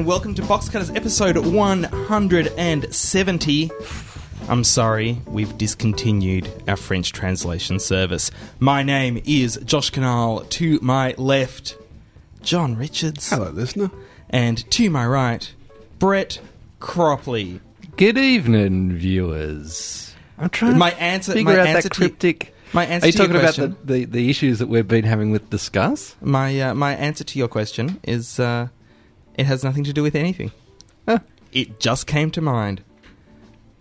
Hello and welcome to Box Cutters episode 170. I'm sorry, we've discontinued our French translation service. My name is Josh Canal. To my left, John Richards. Hello, listener. And to my right, Brett Cropley. Good evening, viewers. I'm trying My to answer- figure my out answer that to- cryptic. my answer Are you to your talking about the, the, the issues that we've been having with Disqus? My uh, my answer to your question is uh, it has nothing to do with anything. Huh. It just came to mind.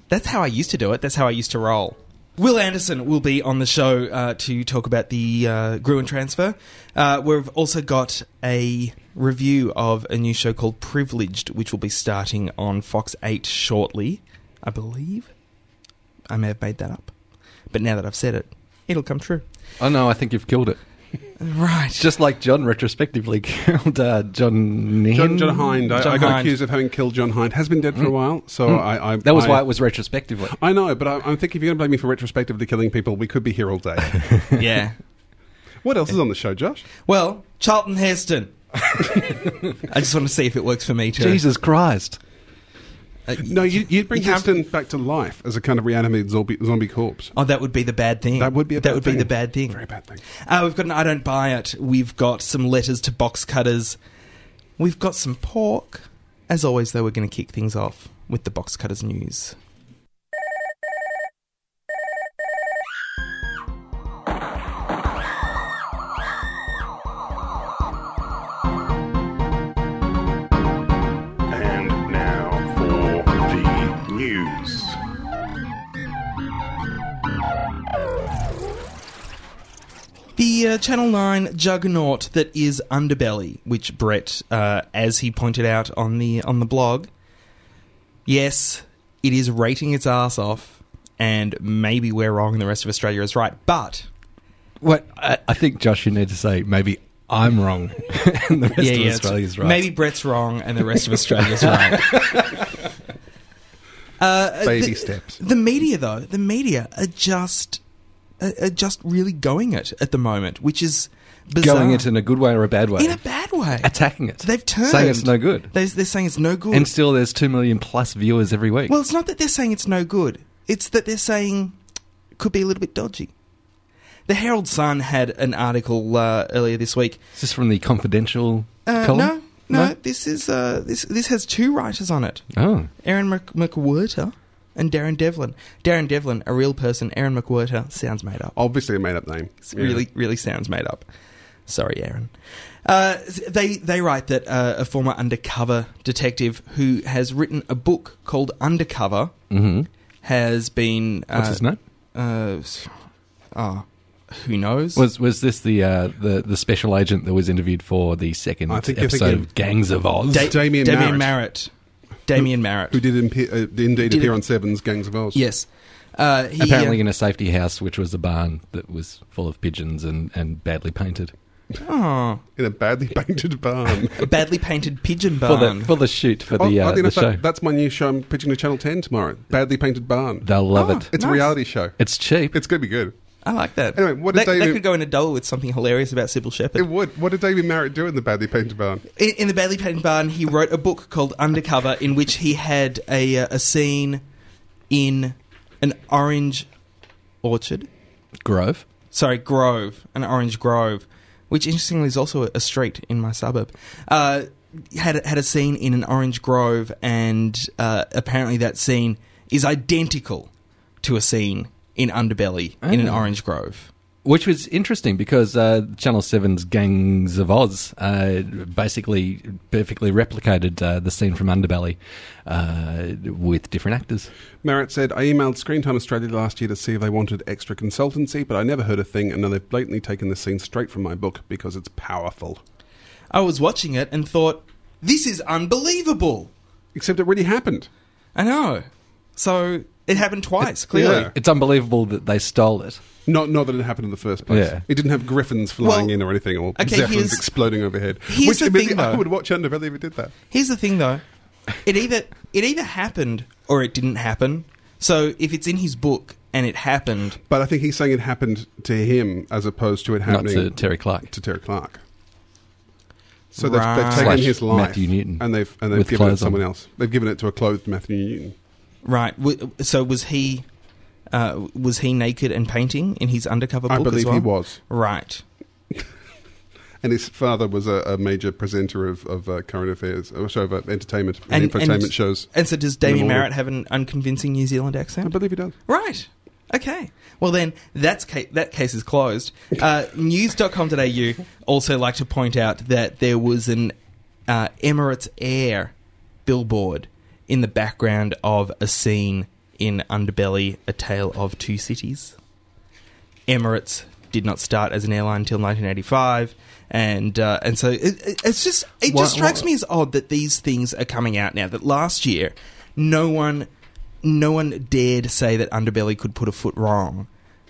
That's how I used to do it. That's how I used to roll. Wil Anderson will be on the show uh, to talk about the uh, Gruen transfer. Uh, we've also got a review of a new show called Privileged, which will be starting on Fox 8 shortly, I believe. I may have made that up. But now that I've said it, it'll come true. Oh no, I think you've killed it. Right. Just like John retrospectively killed uh, John Nin- John, John Hinde. I, John I got Hinde. accused of having killed John Hinde. Has been dead for a while, so I, I. That was I, why it was retrospectively. I know, but I, I'm thinking if you're going to blame me for retrospectively killing people, we could be here all day. yeah. what else is on the show, Josh? Well, Charlton Heston. I just want to see if it works for me too. Jesus Christ. Uh, No, you, you'd bring can't- back to life as a kind of reanimated zombie, zombie corpse. Oh, that would be the bad thing. That would be a that bad would thing. be the bad thing. Very bad thing. Uh, we've got an I don't buy it. We've got some letters to box cutters. We've got some pork. As always, though, we're going to kick things off with the box cutters news. The uh, Channel 9 juggernaut that is Underbelly, which Brett, uh, as he pointed out on the on the blog, yes, it is rating its ass off, and maybe we're wrong and the rest of Australia is right. But What I, I think Josh, you need to say maybe I'm wrong, and the rest yeah, of yeah, Australia's it's- right. Maybe Brett's wrong and the rest of Australia's right. Uh, Baby the, steps. The media, though, the media are just are, just really going it at the moment, which is bizarre. going it in a good way or a bad way, in a bad way. attacking it. They've turned saying it's no good, They're, they're saying it's no good. and still there's two million plus viewers every week. well, it's not that they're saying it's no good. It's that they're saying it could be a little bit dodgy. The Herald Sun had an article uh, earlier this week. Is this from the confidential Uh, column? no, no, this is uh, this this has two writers on it. Oh, Aaron Mc- McWhirter and Darren Devlin. Darren Devlin, a real person. Aaron McWhirter sounds made up. Obviously a made up name. It really, really sounds made up. Sorry, Aaron. Uh, they they write that uh, a former undercover detective who has written a book called Undercover hmm has been. Uh, what's his name? Uh, oh, who knows? Was was this the uh, the the special agent that was interviewed for the second I think episode of Gangs of Oz? Da- Damien Damien Marrett. Marrett. Damien Marrett. Who did impe- uh, indeed Did appear it- on Seven's Gangs of Oz? Yes. Uh, he, Apparently uh, in a safety house, which was a barn that was full of pigeons and, and badly painted oh, In a badly painted barn. a badly painted pigeon for barn. the for the shoot for Oh, the, uh, the enough, show. that's my new show I'm pitching to Channel 10 tomorrow. Badly Painted Barn. They'll love Oh. it. It's Nice. a reality show. It's cheap. It's going to be good. I like that. Anyway, what did that, that could go in a double with something hilarious about Cybill Shepherd. It would. What did David Marrett do in the Badly Painted Barn? in, in the Badly Painted Barn, he wrote a book called Undercover, in which he had a uh, a scene in an orange orchard. Grove. Sorry, grove, an orange grove, which interestingly is also a, a street in my suburb. Uh, had a- had a scene in an orange grove, and uh, apparently that scene is identical to a scene in Underbelly in an Oh. orange grove. Which was interesting because uh, Channel 7's Gangs of Oz uh, basically perfectly replicated uh, the scene from Underbelly uh, with different actors. Merritt said, I emailed Screen Time Australia last year to see if they wanted extra consultancy, but I never heard a thing, and now they've blatantly taken the scene straight from my book because it's powerful. I was watching it and thought, this is unbelievable. Except it really happened. I know. So it happened twice, clearly. Yeah. It's unbelievable that they stole it. Not, not that it happened in the first place. Yeah. It didn't have griffins flying Well, in or anything, or okay, zeppelins here's- exploding overhead. here's Which the admittedly, thing, I though. would watch Underbelly if it did that. Here's the thing, though. It either it either happened or it didn't happen. So if it's in his book and it happened, But I think he's saying it happened to him as opposed to it Not happening to Terry Clark. to Terry Clark. So they've, they've Right. taken Slash his life Matthew Newton and they've and they've with given it to clothes on. someone else. They've given it to a clothed Matthew Newton. Right. So was he? Uh, was he naked and painting in his undercover book I believe well? he was, Right. and his father was a, a major presenter of, of uh, current affairs, uh, sorry, of uh, entertainment and, And- infotainment and- shows. And so does Damien. Marrett have an unconvincing New Zealand accent? I believe he does. Right. Okay. Well, then that's ca- that case is closed. Uh, news.com.au also like to point out that there was an uh, Emirates Air billboard in the background of a scene in Underbelly: A Tale of Two Cities. Emirates did not start as an airline until 1985, and uh, and so it, it- it's just it Why- just strikes why- me as odd that these things are coming out now. That last year, no one no one dared say that Underbelly could put a foot wrong,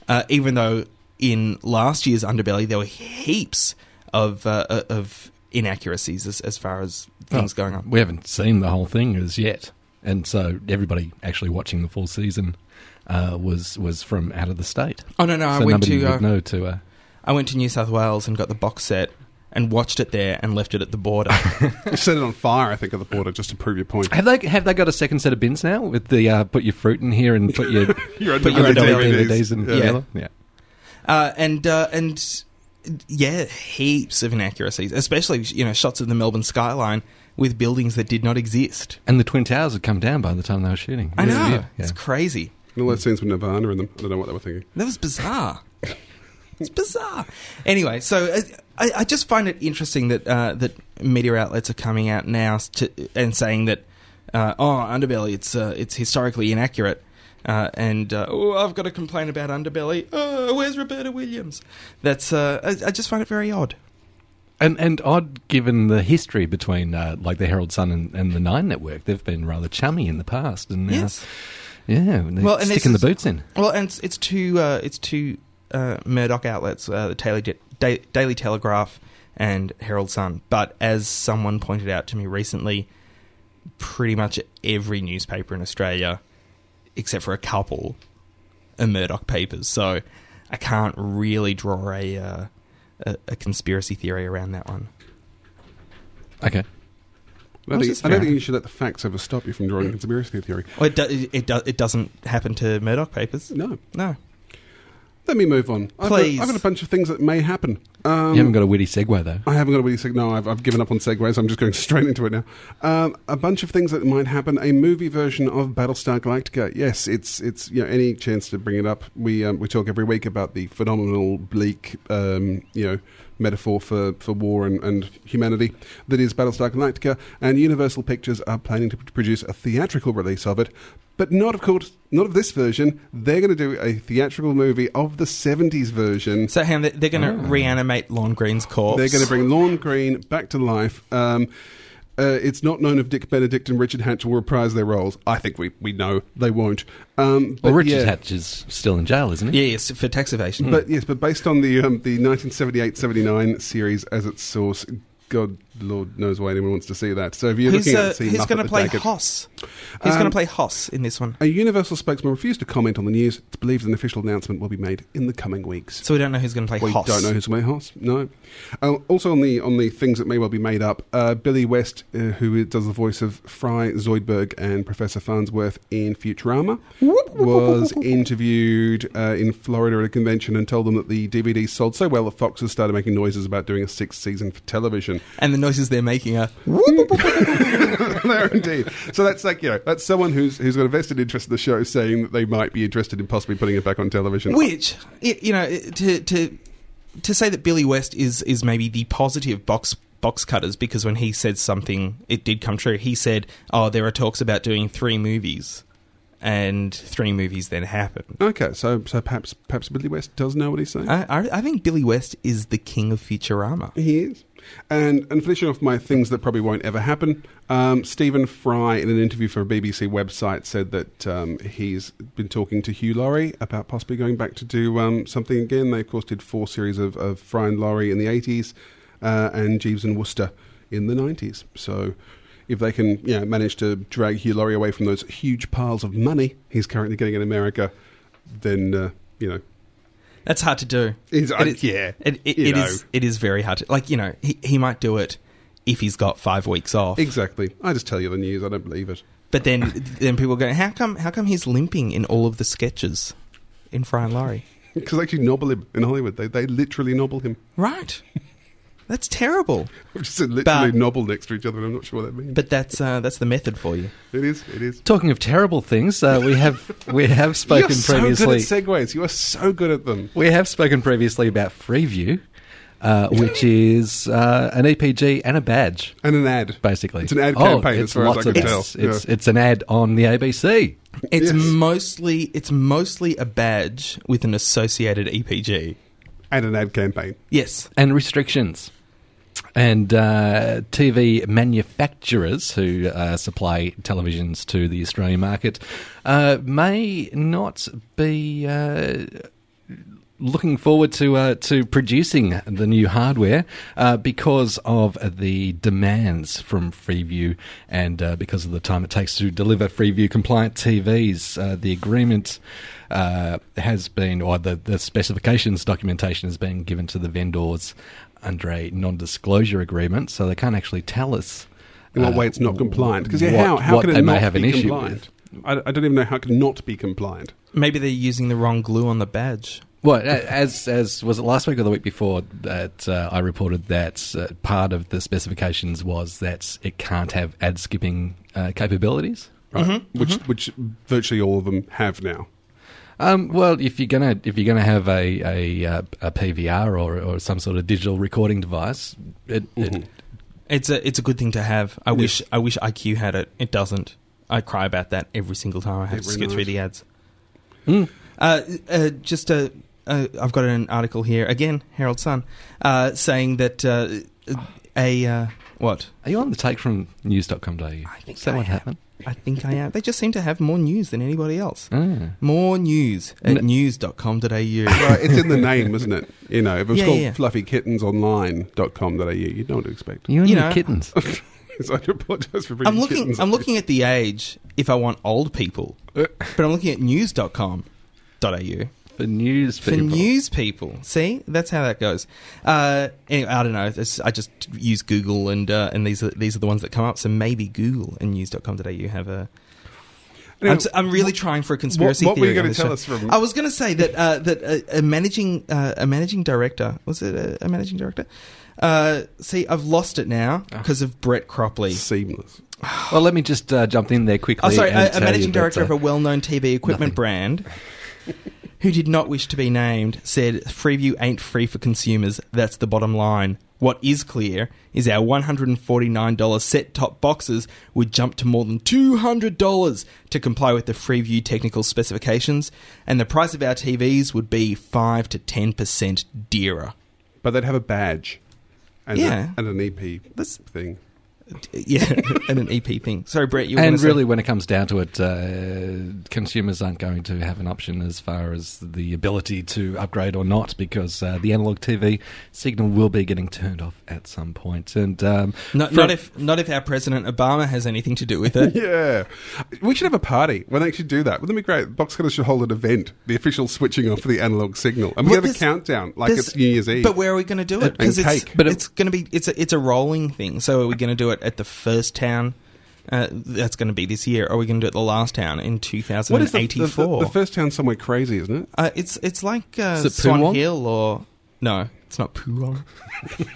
uh, even though in last year's Underbelly there were heaps of uh, of inaccuracies as, as far as things Oh, going on. We haven't seen the whole thing as yet, and so everybody actually watching the full season uh, was was from out of the state. Oh no, no, I went to uh, know to. Uh, I went to New South Wales and got the box set and watched it there and left it at the border. You set it on fire, I think, at the border just to prove your point. have they have they got a second set of bins now with the uh, put your fruit in here and put your Your Put your underwear underwear DVDs and Yeah. yeah. yeah. uh, and uh, and yeah, heaps of inaccuracies, especially you know shots of the Melbourne skyline with buildings that did not exist. And the twin towers had come down by the time they were shooting. I know weird, it's crazy. And all those scenes with Nirvana in them. I don't know what they were thinking. That was bizarre. it's bizarre. Anyway, so uh, I, I just find it interesting that uh, that media outlets are coming out now to, and saying that uh, oh Underbelly it's uh, it's historically inaccurate. Uh, and uh, oh, I've got to complain about Underbelly. Oh, where's Roberta Williams? That's uh, I, I just find it very odd. And and odd given the history between uh, like the Herald Sun and, and the Nine Network, they've been rather chummy in the past, and now, Yes. yeah, they're Well, and sticking the boots in. Well, and it's, it's two uh, it's two uh, Murdoch outlets, uh, the Daily, da- Daily Telegraph and Herald Sun. But as someone pointed out to me recently, pretty much every newspaper in Australia, except for a couple, are Murdoch papers. So I can't really draw a uh, a, a conspiracy theory around that one. Okay, I don't, think, I don't think you should let the facts ever stop you from drawing a conspiracy theory. Well, it, do, it, it, do, it doesn't happen to Murdoch papers. No. No. Let me move on. I've Please. Got, I've got a bunch of things that may happen. Um, you haven't got a witty segue though. I haven't got a really sig- No, I've, I've given up on segues. I'm just going straight into it now. Um, a bunch of things that might happen. A movie version of Battlestar Galactica. Yes, it's it's you know any chance to bring it up. We um, we talk every week about the phenomenal bleak um, you know metaphor for, for war and, and humanity that is Battlestar Galactica. And Universal Pictures are planning to produce a theatrical release of it. But not, of course, not of this version. They're going to do a theatrical movie of the 70s version. So, Ham, they- they're going to reanimate Lorne Greene's corpse. They're going to bring Lorne Greene back to life. Um, uh, it's not known if Dirk Benedict and Richard Hatch will reprise their roles. I think we, we know they won't. Um, but Well, Richard yeah, Hatch is still in jail, isn't he? Yeah, yes, for tax evasion. But yes, but based on the um, the 1978-79 series as its source, God, Lord knows why anyone wants to see that. So if you're who's looking uh, at seeing who's Muppet going to play Daggit- Hoss? Who's Um, going to play Hoss in this one? A Universal spokesman refused to comment on the news. It's believed an official announcement will be made in the coming weeks. So we don't know who's going to play We Hoss. don't know who's going to play Hoss. No. Uh, also on the on the things that may well be made up, uh, Billy West, uh, who does the voice of Fry Zoidberg and Professor Farnsworth in Futurama, was interviewed uh, in Florida at a convention and told them that the DVD sold so well that Fox has started making noises about doing a sixth season for television. And the noises they're making are. there indeed. So that's like you know that's someone who's who's got a vested interest in the show, saying that they might be interested in possibly putting it back on television. Which, you know, to, to, to say that Billy West is, is maybe the positive box box cutters because when he said something, it did come true. He said, oh, there are talks about doing three movies. And three movies then happen. Okay, so so perhaps perhaps Billy West does know what he's saying. I, I, I think Billy West is the king of Futurama. He is. And, and finishing off my things that probably won't ever happen, um, Stephen Fry, in an interview for a BBC website, said that um, he's been talking to Hugh Laurie about possibly going back to do um, something again. They, of course, did four series of, of Fry and Laurie in the 80s uh, and Jeeves and Wooster in the 90s. So if they can you know, manage to drag Hugh Laurie away from those huge piles of money he's currently getting in America, then, uh, you know, That's hard to do. He's- It is- yeah, it, it, it is. It is very hard to like. You know, he he might do it if he's got five weeks off. Exactly. I just tell you the news. I don't believe it. But then then people go, how come how come he's limping in all of the sketches in Fry and Laurie? Because they actually nobble him in Hollywood. They, they literally nobble him. Right. That's terrible. We've just said literally But- nobble next to each other, and I'm not sure what that means. But that's uh, that's the method for you. it is. It is. Talking of terrible things, uh, we have we have spoken You're so previously. good at segues. You are so good at them. we have spoken previously about Freeview, uh, which is uh, an EPG and a badge, And an ad. basically. It's an ad Oh, campaign, as it's far as I lots can of- tell. It's, it's, Yeah. it's an ad on the ABC. It's Yes. mostly it's mostly a badge with an associated EPG. And an ad campaign. Yes. and restrictions. And uh, TV manufacturers who uh, supply televisions to the Australian market uh, may not be uh, looking forward to uh, to producing the new hardware uh, because of the demands from Freeview and uh, because of the time it takes to deliver Freeview compliant TVs. Uh, the agreement uh, has been, or the, the specifications documentation has been given to the vendors under a non-disclosure agreement, so they can't actually tell us. In what uh, way it's not compliant? Because yeah, how, how can it they not may have be an issue compliant? I, I don't even know how it can not be compliant. Maybe they're using the wrong glue on the badge. Well, as as was it last week or the week before that uh, I reported that uh, part of the specifications was that it can't have ad skipping uh, capabilities. Right? Mm-hmm, Which which virtually all of them have now. Um, well, if you're gonna if you're gonna have a a, uh, a PVR or, or some sort of digital recording device, it, it, It's a it's a good thing to have. I Yes. wish I wish IQ had it. It doesn't. I cry about that every single time I have to Every skip night. through the ads. Mm. Uh, uh, just a, uh, I've got an article here again, Herald Sun, uh, saying that uh, a uh, what? Are you on the take from news.com.au? I think Is that I what am. happened? I think I am. They just seem to have more news than anybody else. Ah. More news at No. news.com.au. Right, it's in the name, isn't it? You know, if it was Yeah, called yeah. fluffykittensonline.com.au, you'd know what to expect. You and You your know. kittens. so I do apologise for bringing I'm looking. kittens I'm looking at the age if I want old people, Uh, but I'm looking at news.com.au For news people. for news people. See, that's how that goes. Uh, anyway, I don't know. It's, I just use Google, and uh, and these are these are the ones that come up. So maybe Google and news.com.au have a. Now, I'm, s- I'm really trying for a conspiracy what were you gonna tell show. us from- I was going to say that uh, that a, a managing uh, a managing director was it a, a managing director? Uh, see, I've lost it now Ah. because of Brett Cropley. seamless. Well, let me just uh, jump in there quickly. Oh, sorry, and a, a managing you that, director uh, of a well-known TV equipment nothing. brand who did not wish to be named said, "Freeview ain't free for consumers. That's the bottom line. What is clear is our $149 set-top boxes would jump to more than $200 to comply with the Freeview technical specifications, and the price of our TVs would be five to ten percent dearer." But they'd have a badge and, Yeah. a, and an EP That's thing. yeah, and an EP thing. Sorry, Brett, you were gonna and say- really, when it comes down to it, uh, consumers aren't going to have an option as far as the ability to upgrade or not, because uh, the analog TV signal will be getting turned off at some point. And um, not, from- not if not if our President Obama has anything to do with it. Yeah. We should have a party when they actually do that. Wouldn't it be great? Box Cutters should hold an event, the official switching off of the analog signal. And we Well, have a countdown, like it's New Year's Eve. But where are we going to do it? And Because it's, cake. But it's going to be it's a, it's a rolling thing. So are we going to do it at the first town? Uh, that's going to be this year. Or are we going to do it at the last town in what is the, the, 2084? the, the first town somewhere crazy, isn't it? uh, it's it's like uh, it Swan Poonwong? Hill or no, it's not Poowong.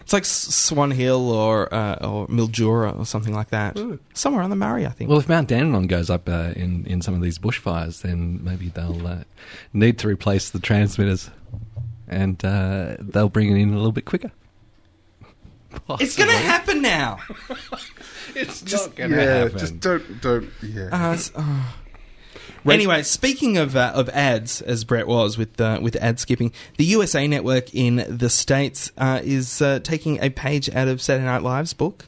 it's like Swan Hill or uh, or Mildura or something like that. Oh. Somewhere on the Murray, I think. well, if Mount Dandenong goes up uh, in in some of these bushfires, then maybe they'll uh, need to replace the transmitters, and uh, they'll bring it in a little bit quicker. It's going to happen now. It's Just, gonna yeah, happen. just don't, don't, yeah. Uh, s- oh. Anyway, speaking of uh, of ads, as Brett was with uh, with ad skipping, the USA Network in the states uh, is uh, taking a page out of Saturday Night Live's book.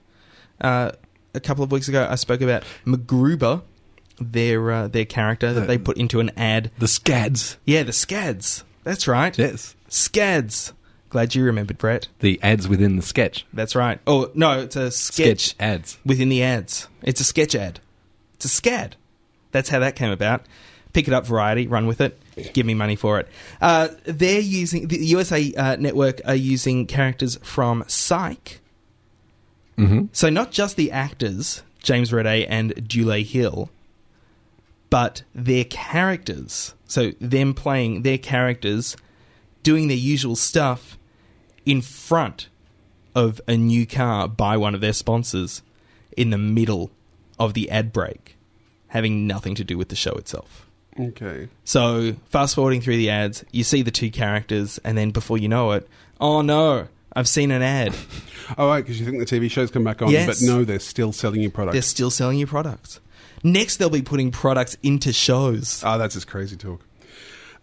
Uh, a couple of weeks ago, I spoke about MacGruber, their uh, their character that they put into an ad. the scads. Yeah, the Scads. That's right. Yes. Scads. Glad you remembered, Brett. The ads within the sketch. That's right. Oh no, it's a sketch, Sketch ads. within the ads. It's a sketch ad. It's a scad. That's how that came about. Pick it up, Variety. Run with it. Give me money for it. Uh, they're using the USA uh, Network are using characters from Psych hmm So not just the actors, James Roday and Dule Hill, but their characters. So them playing their characters, doing their usual stuff in front of a new car by one of their sponsors in the middle of the ad break, having nothing to do with the show itself. Okay. So fast forwarding through the ads, you see the two characters, and then before you know it, oh no, I've seen an ad. Oh, right, because you think the TV shows come back on, Yes. but no, they're still selling you products. They're still selling you products. Next, they'll be putting products into shows. Oh, that's just crazy talk.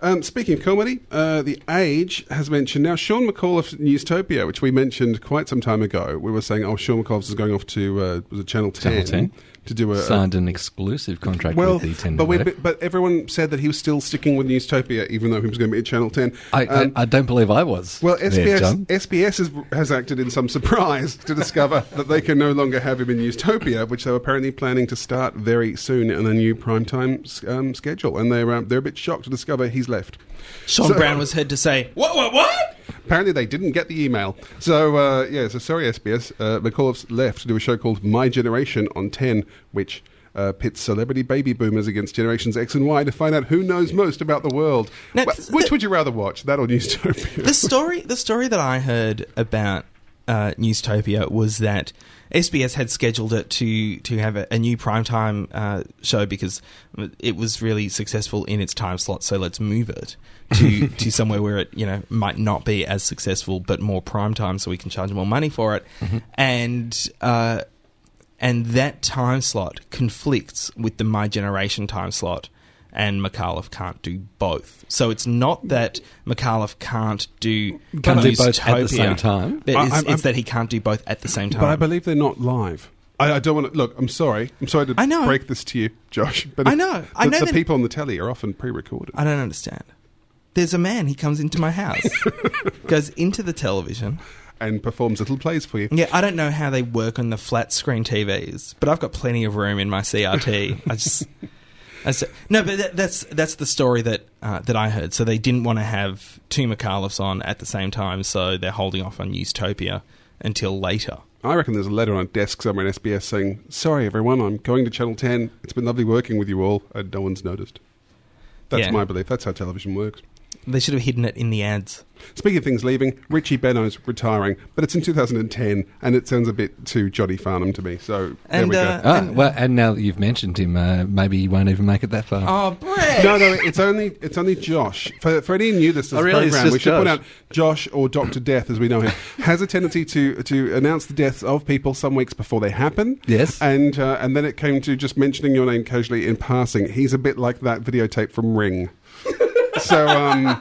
Um, speaking of comedy, uh, The Age has mentioned now Shaun Micallef's Newstopia, which we mentioned quite some time ago. We were saying, oh, Shaun Micallef is going off to uh, was it Channel 10, Channel 10. To do a, a Signed an exclusive contract well, with the 10 but, we, but everyone said that he was still sticking with Newstopia, even though he was going to be at Channel 10. I, Um, I, I don't believe I was. well, SBS, John. SBS has, has acted in some surprise to discover that they can no longer have him in Newstopia, which they were apparently planning to start very soon in a new primetime um, schedule. And they're, um, they're a bit shocked to discover he's left. Sean So- Brown was heard to say, "What? What? What?" Apparently, they didn't get the email. So, uh, yeah, so sorry, SBS. Uh, Micallef's left to do a show called My Generation on 10, which uh, pits celebrity baby boomers against generations X and Y to find out who knows most about the world. Now, th- which would you rather watch, that or Newstopia? the story, the story that I heard about uh, Newstopia was that SBS had scheduled it to to have a, a new primetime uh, show because it was really successful in its time slot. So let's move it to to somewhere where it you know might not be as successful but more prime time, so we can charge more money for it. And uh, and that time slot conflicts with the My Generation time slot, and Micallef can't do both. So it's not that Micallef can't do Can't do both at the same time? but I- It's, I'm- it's that he can't do both at the same time. but I believe they're not live. I, I don't want to look. I'm sorry. I'm sorry to I know. break this to you, Josh. But I know. I the, know the that- people on the telly are often pre-recorded. I don't understand. There's a man. He comes into my house, goes into the television. and performs little plays for you. Yeah, I don't know how they work on the flat screen TVs, but I've got plenty of room in my CRT. I just, No, but that, that's that's the story that uh, that I heard. So they didn't want to have two Micallefs on at the same time, so they're holding off on Newstopia until later. I reckon there's a letter on a desk somewhere in SBS saying, "Sorry, everyone, I'm going to Channel 10. It's been lovely working with you all, and no one's noticed." That's Yeah. my belief. That's how television works. They should have hidden it in the ads. Speaking of things leaving, Richie Benaud's retiring, but it's in 2010, and it sounds a bit too Johnny Farnham to me. So there And, we go. uh, Ah, and- well, and now that you've mentioned him, uh, maybe he won't even make it that far. Oh, Brett! No, no, it's only it's only Josh. For, for any new listeners Oh, really? Program, just we should point Josh. out Josh or Doctor Death, as we know him, has a tendency to to announce the deaths of people some weeks before they happen. Yes. and uh, and then it came to just mentioning your name casually in passing. He's a bit like that videotape from Ring. So um,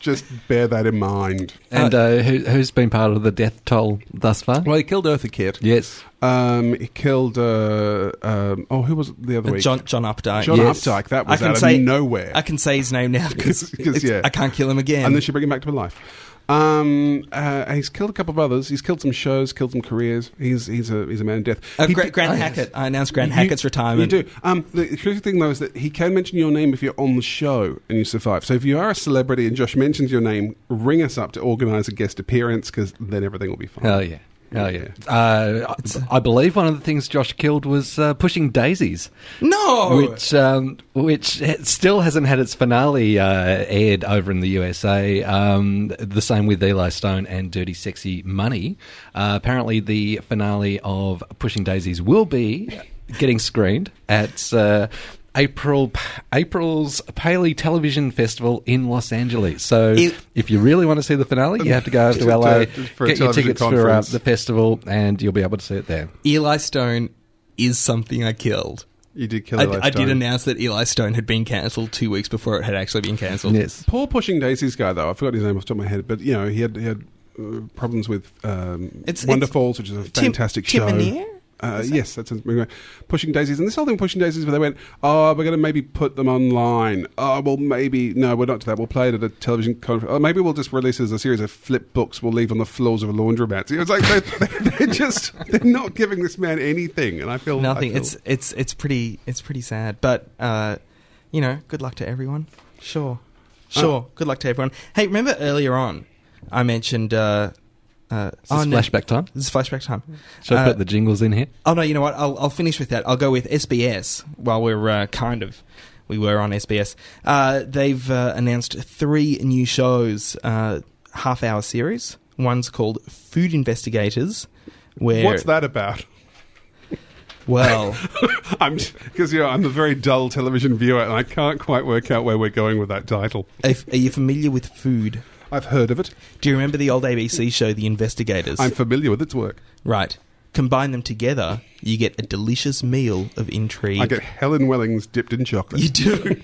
just bear that in mind. And uh, who, who's been part of the death toll thus far? Well, he killed Eartha Kitt. Yes. Um, he killed. Uh, um, oh, who was it the other Uh, week? John John Updike. John Yes. Updike. That I was can out say of nowhere. I can say his name now because yeah. I can't kill him again. and then she bring him back to life. Um, uh, he's killed a couple of others. He's killed some shows, killed some careers. He's he's a he's a man of death. Uh, He Gra- did- Grant oh. Hackett. I announced Grant you- Hackett's retirement. You do. Um, the crucial thing though is that he can mention your name if you're on the show and you survive. So if you are a celebrity and Josh mentions your name, ring us up to organise a guest appearance because then everything will be fine. Oh, yeah. Oh, yeah. Uh, I, I believe one of the things Josh killed was uh, pushing daisies, No, which um, which still hasn't had its finale uh, aired over in the USA. Um, the same with Eli Stone and Dirty Sexy Money. Uh, apparently, the finale of Pushing Daisies will be getting screened at. Uh, April April's Paley Television Festival in Los Angeles. So, It- if you really want to see the finale, you have to go over to To- LA, to- for get your television tickets for uh, the festival, and you'll be able to see it there. Eli Stone is something I killed. You did kill I, Eli I did announce that Eli Stone had been cancelled two weeks before it had actually been cancelled. Yes. Poor pushing daisies guy though. I forgot his name off the top of my head, but you know he had he had uh, problems with um, It's- Wonder it's which is a fantastic Tim show. Minear? Uh, Is it? yes, that's pushing daisies, and this whole thing with pushing daisies, where they went, "Oh, we're going to maybe put them online." Oh, well, maybe no, we're not to that. We'll play it at a television conference. Oh, maybe we'll just release it as a series of flip books. We'll leave on the floors of a laundromat. It was like they're, they're just they're not giving this man anything, and I feel Nothing. I feel- It's it's it's pretty it's pretty sad. But uh, you know, good luck to everyone. Sure, sure. Oh. Good luck to everyone. Hey, remember earlier on, I mentioned uh, Uh, Is this no, flashback time? This is flashback time. Should I Uh, put the jingles in here? Oh no, you know what? I'll, I'll finish with that. I'll go with SBS while we're uh, kind of we were on SBS. Uh, they've uh, announced three new shows, uh, half hour series. One's called Food Investigators, where What's that about? well, I'm because you know I'm a very dull television viewer and I can't quite work out where we're going with that title. if, are you familiar with food? I've heard of it. Do you remember the old ABC show, The Investigators? I'm familiar with its work. right. Combine them together, you get a delicious meal of intrigue. I get Helen Wellings dipped in chocolate. You do.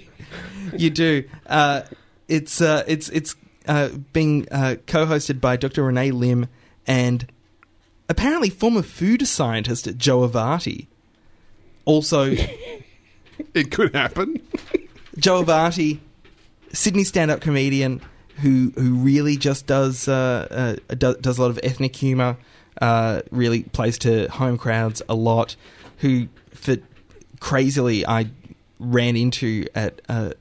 you do. Uh, it's uh, it's it's uh, being uh, co-hosted by Dr. Renee Lim and apparently former food scientist Joe Avati. Also, It could happen. Joe Avati, Sydney stand-up comedian who who really just does uh, uh, do, does a lot of ethnic humour. Uh, really plays to home crowds a lot. Who, for crazily, I ran into at uh,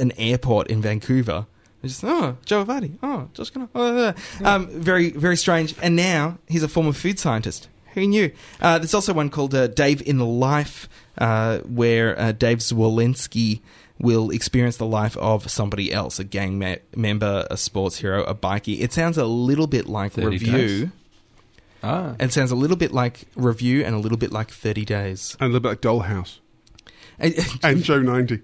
an airport in Vancouver. I Just oh, Joe Avati. Oh, just gonna. Uh, um, very very strange. And now he's a former food scientist. Who knew? Uh, there's also one called uh, Dave in the Life, where Dave Zwolenski will experience the life of somebody else, a gang me- member, a sports hero, a bikie. It sounds a little bit like Review. days. Ah. It sounds a little bit like Review and a little bit like 30 Days. And a little bit like Dollhouse. And- And Joe 90.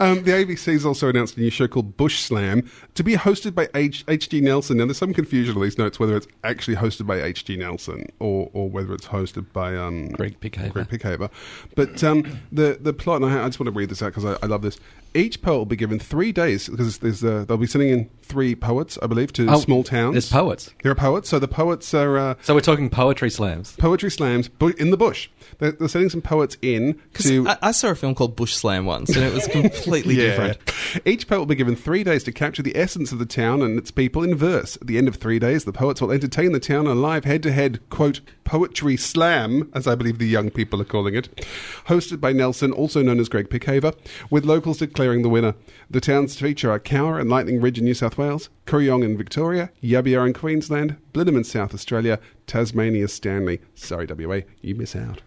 Um, the ABC's also announced a new show called Bush Slam to be hosted by H- H.G. Nelson. Now, there's some confusion on these notes whether it's actually hosted by H.G. Nelson or, or whether it's hosted by um, Greg Pickhaver. Greg Pickhaver. But um, the, the plot, and I, I just want to read this out because I, I love this. Each poet will be given three days because there's, uh, they'll be sending in three poets, I believe, to Oh, small towns. There's poets. There are poets. So the poets are. Uh, So we're talking poetry slams. Poetry slams bu- in the bush. They're, they're sending some poets in 'cause to. I, I saw a film called Bush Slam once, and it was completely different. Each poet will be given three days to capture the essence of the town and its people in verse. At the end of three days, the poets will entertain the town in a live head to head, quote, poetry slam, as I believe the young people are calling it, hosted by Nelson, also known as Greg Pickhaver, with locals declaring the winner. The towns to feature are Cowra and Lightning Ridge in New South Wales, Kooryong in Victoria, Yabia in Queensland, Blenheim in South Australia, Tasmania Stanley. Sorry, WA, you miss out.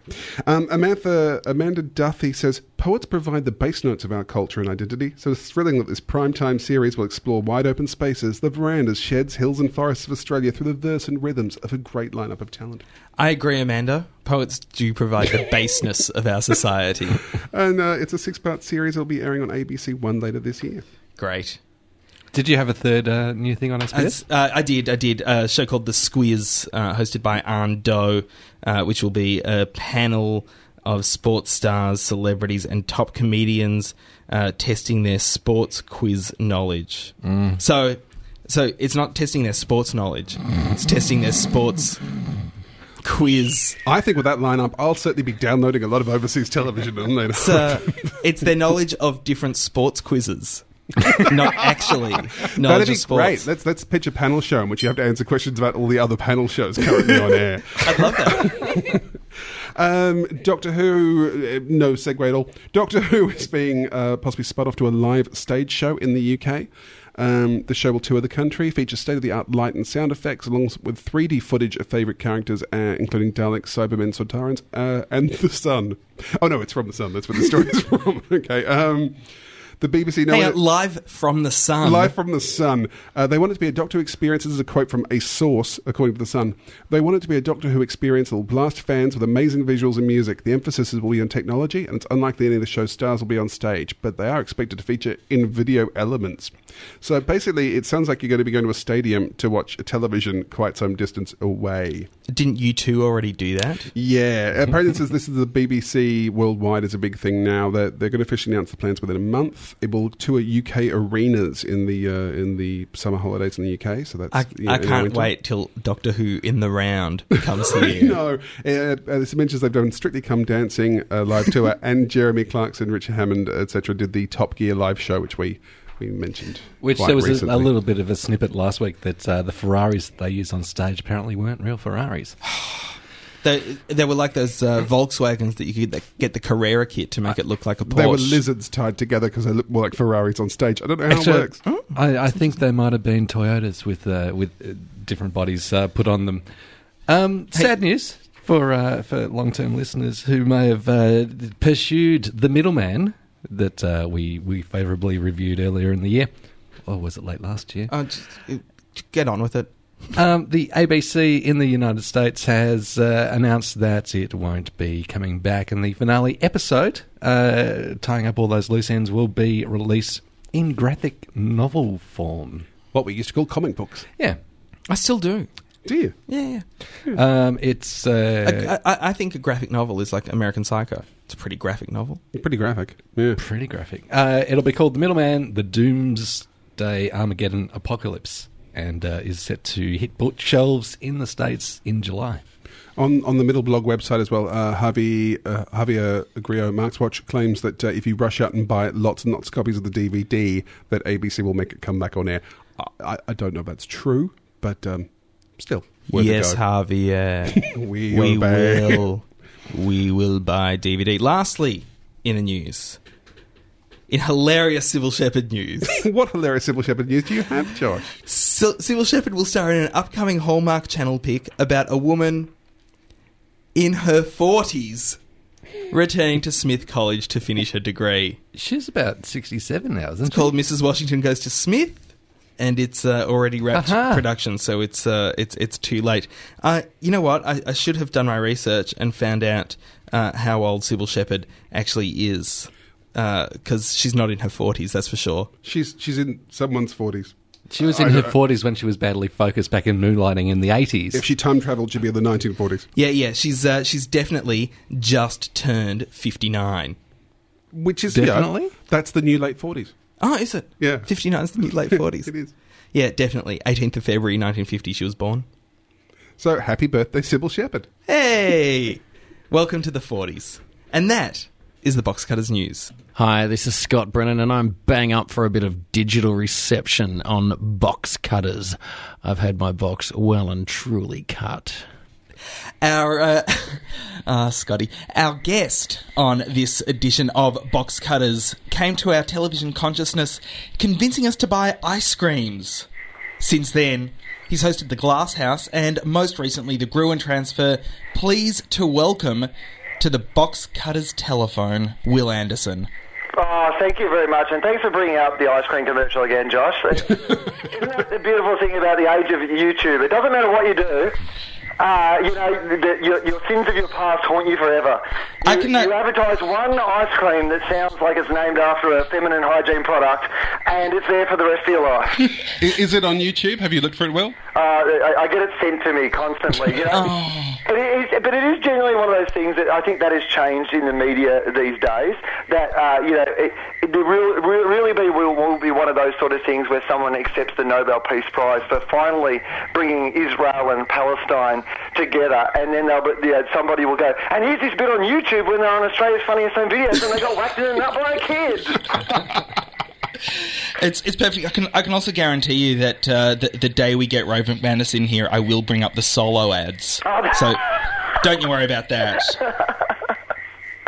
Um, Amanda, Amanda Duffy says poets provide the base notes of our culture and identity, so it's thrilling that this primetime series will explore wide open spaces, the verandas, sheds, hills, and forests of Australia through the verse and rhythms of a great lineup of talent. I agree, Amanda. Poets do provide the baseness of our society. And uh, it's a six part series. It'll be airing on ABC One later this year. Great. Did you have a third uh, new thing on SBS? As- uh, I did. I did a show called The Squiz, uh, hosted by Arn Doe, uh, which will be a panel of sports stars, celebrities, and top comedians uh, testing their sports quiz knowledge. So, so it's not testing their sports knowledge; it's testing their sports quiz. I think with that lineup, I'll certainly be downloading a lot of overseas television on later. It's, uh, it's their knowledge of different sports quizzes, not actually knowledge That'd be sports. great. Let's let's pitch a panel show in which you have to answer questions about all the other panel shows currently on air. I'd love that. Um, Doctor Who, uh, no segue at all. Doctor Who is being uh, possibly spun off to a live stage show in the UK. Um, the show will tour the country, feature state of the art light and sound effects, along with 3D footage of favourite characters, uh, including Daleks, Cybermen, Sontarans, uh, and the Sun. Oh, no, it's from the Sun. That's where the story is from. Okay. Um, the BBC. On, live from the sun. Live from the Sun. Uh, they want it to be a Doctor Who experience. This is a quote from a source, according to the Sun. They want it to be a Doctor Who experience that will blast fans with amazing visuals and music. The emphasis will be on technology, and it's unlikely any of the show's stars will be on stage, but they are expected to feature in video elements. So basically, it sounds like you're going to be going to a stadium to watch a television quite some distance away. Didn't you two already do that? Yeah, apparently this is, this is the BBC worldwide is a big thing now. They're, they're going to officially announce the plans within a month. It will tour UK arenas in the uh, in the summer holidays in the UK. So that's I, you know, I can't wait till Doctor Who in the round comes I here. know. Uh, uh, this mentions they've done Strictly Come Dancing uh, live tour, and Jeremy Clarkson, Richard Hammond, etc., did the Top Gear live show, which we we mentioned. Which quite there was a, a little bit of a snippet last week that uh, the Ferraris they use on stage apparently weren't real Ferraris. They, they were like those uh, Volkswagens that you could get the, get the Carrera kit to make it look like a Porsche. They were lizards tied together because they look more like Ferraris on stage. I don't know how Actually, it works. I, I think they might have been Toyotas with uh, with uh, different bodies uh, put on them. Um, sad news for uh, for long term listeners who may have uh, pursued the middleman that uh, we we favourably reviewed earlier in the year. Or was it late last year? Oh, just, uh, get on with it. Um, the ABC in the United States has uh, announced that it won't be coming back, and the finale episode, uh, tying up all those loose ends, will be released in graphic novel form. What we used to call comic books. Yeah. I still do. Do you? Yeah, yeah. Um, it's uh, I, I, I think a graphic novel is like American Psycho. It's a pretty graphic novel. Pretty graphic. Yeah. pretty graphic. Uh, it'll be called The Middleman: The Doomsday Armageddon Apocalypse, and uh, is set to hit bookshelves in the states in July. On on the Middle Blog website as well, uh, Harvey uh, Javier Grillo-Marxuach claims that uh, if you rush out and buy lots and lots of copies of the DVD, that ABC will make it come back on air. I, I, I don't know if that's true, but um, still, worth a yes, go. Javier. we, we will. We will buy DVD. Lastly, in the news, in hilarious Cybill Shepherd news, what hilarious Cybill Shepherd news do you have, Josh? Cybill Shepherd will star in an upcoming Hallmark Channel pick about a woman in her forties returning to Smith College to finish her degree. She's about sixty-seven now, isn't she? It's she? called Mrs. Washington Goes to Smith, and it's uh, already wrapped Aha. production, so it's uh, it's it's too late. Uh, you know what? I, I should have done my research and found out uh, how old Cybill Shepherd actually is, because she's not in her forties, that's for sure. She's she's in someone's forties. She was in I her forties when she was badly focused back in moonlighting in the eighties. If she time travelled, she'd be in the 1940s. Yeah, yeah, she's uh, she's definitely just turned fifty nine. Which is you know, Definitely? that's the new late 40s. Oh, is it? Yeah. fifty nine is the new late forties. It is. Yeah, definitely. Eighteenth of February, nineteen fifty. She was born. So happy birthday, Cybill Shepherd. Hey, welcome to the forties, and that is the Box Cutters news. Hi, this is Scott Brennan, and I'm bang up for a bit of digital reception on box cutters. I've had my box well and truly cut. Our uh, uh, Scotty, our guest on this edition of Box Cutters came to our television consciousness, convincing us to buy ice creams. Since then, he's hosted the Glass House and most recently the Gruen Transfer. Please to welcome to the Box Cutters telephone, Wil Anderson. Oh, thank you very much, and thanks for bringing up the ice cream commercial again, Josh. Isn't that the beautiful thing about the age of YouTube? It doesn't matter what you do. Uh, you know, the, your, your sins of your past haunt you forever. You, I can, uh, you advertise one ice cream that sounds like it's named after a feminine hygiene product, and it's there for the rest of your life. Is it on YouTube? Have you looked for it, Wil? Uh, I, I get it sent to me constantly. You know, but, it is, but it is generally one of those things that I think that has changed in the media these days. That uh, you know, it, it the real, really be will, will be one of those sort of things where someone accepts the Nobel Peace Prize for finally bringing Israel and Palestine together, and then they'll, be- you know, somebody will go, and here's this bit on YouTube when they're on Australia's Funniest Home Videos, and they got whacked in the nut by a kid. It's it's perfect. I can I can also guarantee you that uh, the, the day we get Rove McManus in here, I will bring up the solo ads. Oh, So don't you worry about that.